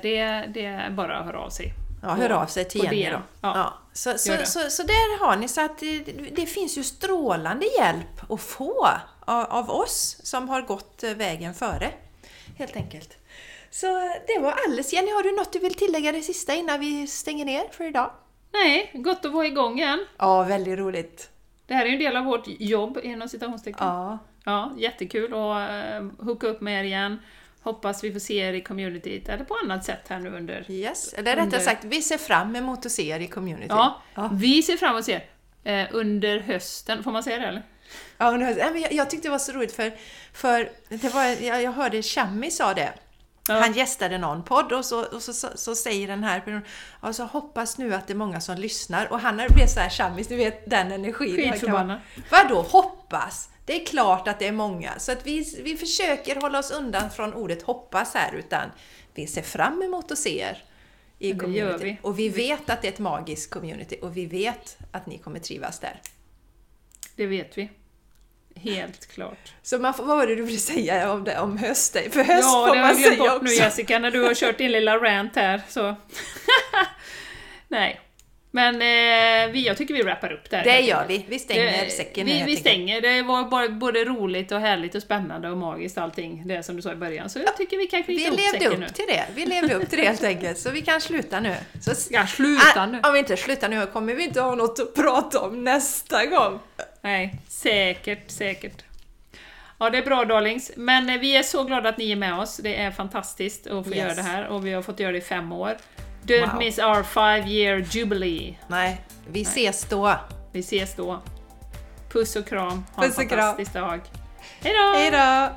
det, det är bara att höra av sig. Ja, hör av sig till Jenny då. Ja. Ja. Så, så, så, så där har ni, så att det, det finns ju strålande hjälp att få av, av oss som har gått eh, vägen före. Helt enkelt. Så det var alles. Jenny, har du något du vill tillägga det sista innan vi stänger ner för idag? Nej, gott att vara igång igen. Ja, väldigt roligt. Det här är ju en del av vårt jobb, inom citationstecken. Ja, Ja, jättekul att hooka upp med er igen. Hoppas vi får se er i communityt, eller på annat sätt här nu under... yes. Eller rättare Under- sagt, vi ser fram emot att se er i community. Ja, Ja. vi ser fram emot att se er eh, under hösten. Får man säga det eller? Ja, nej, men jag, jag tyckte det var så roligt för, för det var, jag, jag hörde Shami sa det. Ja. Han gästade någon podd och så, och så, så, så säger den här personen alltså hoppas nu att det är många som lyssnar och han blivit så här Shamis, du vet den energin. Skitförbannad. Vadå hoppas? Det är klart att det är många. Så att vi, vi försöker hålla oss undan från ordet hoppas här utan vi ser fram emot att se er i Ja, det community. vi. Och vi vet att det är ett magiskt community och vi vet att ni kommer trivas där. Det vet vi. Helt klart. Så man får, vad var det du ville säga om det, om höst? För höst Ja, får det har man jag glömt säga bort nu också. Jessica, när du har kört din lilla rant här. Så. Nej. Men eh, vi, jag tycker vi wrappar upp där. Det gör vi. Vi stänger Det- säcken vi, nu, vi stänger. Det var bara både roligt och härligt och spännande och magiskt allting. Det som du sa i början. Så jag tycker vi kan knyta Vi ihop levde säcken upp nu. till det. Vi levde upp till det helt enkelt. Så vi kan sluta nu. Så, Ja, sluta nu. Ah, om vi inte slutar nu kommer vi inte ha något att prata om nästa gång. Nej, säkert, säkert. Ja, det är bra darlings. Men eh, vi är så glada att ni är med oss. Det är fantastiskt att få Yes. göra det här och vi har fått göra det i fem år. Don't Wow. miss our five year jubilee. Nej, vi ses då. Vi ses då. Puss och kram. Ha Puss en kram. fantastisk dag. Hej då! Hej då!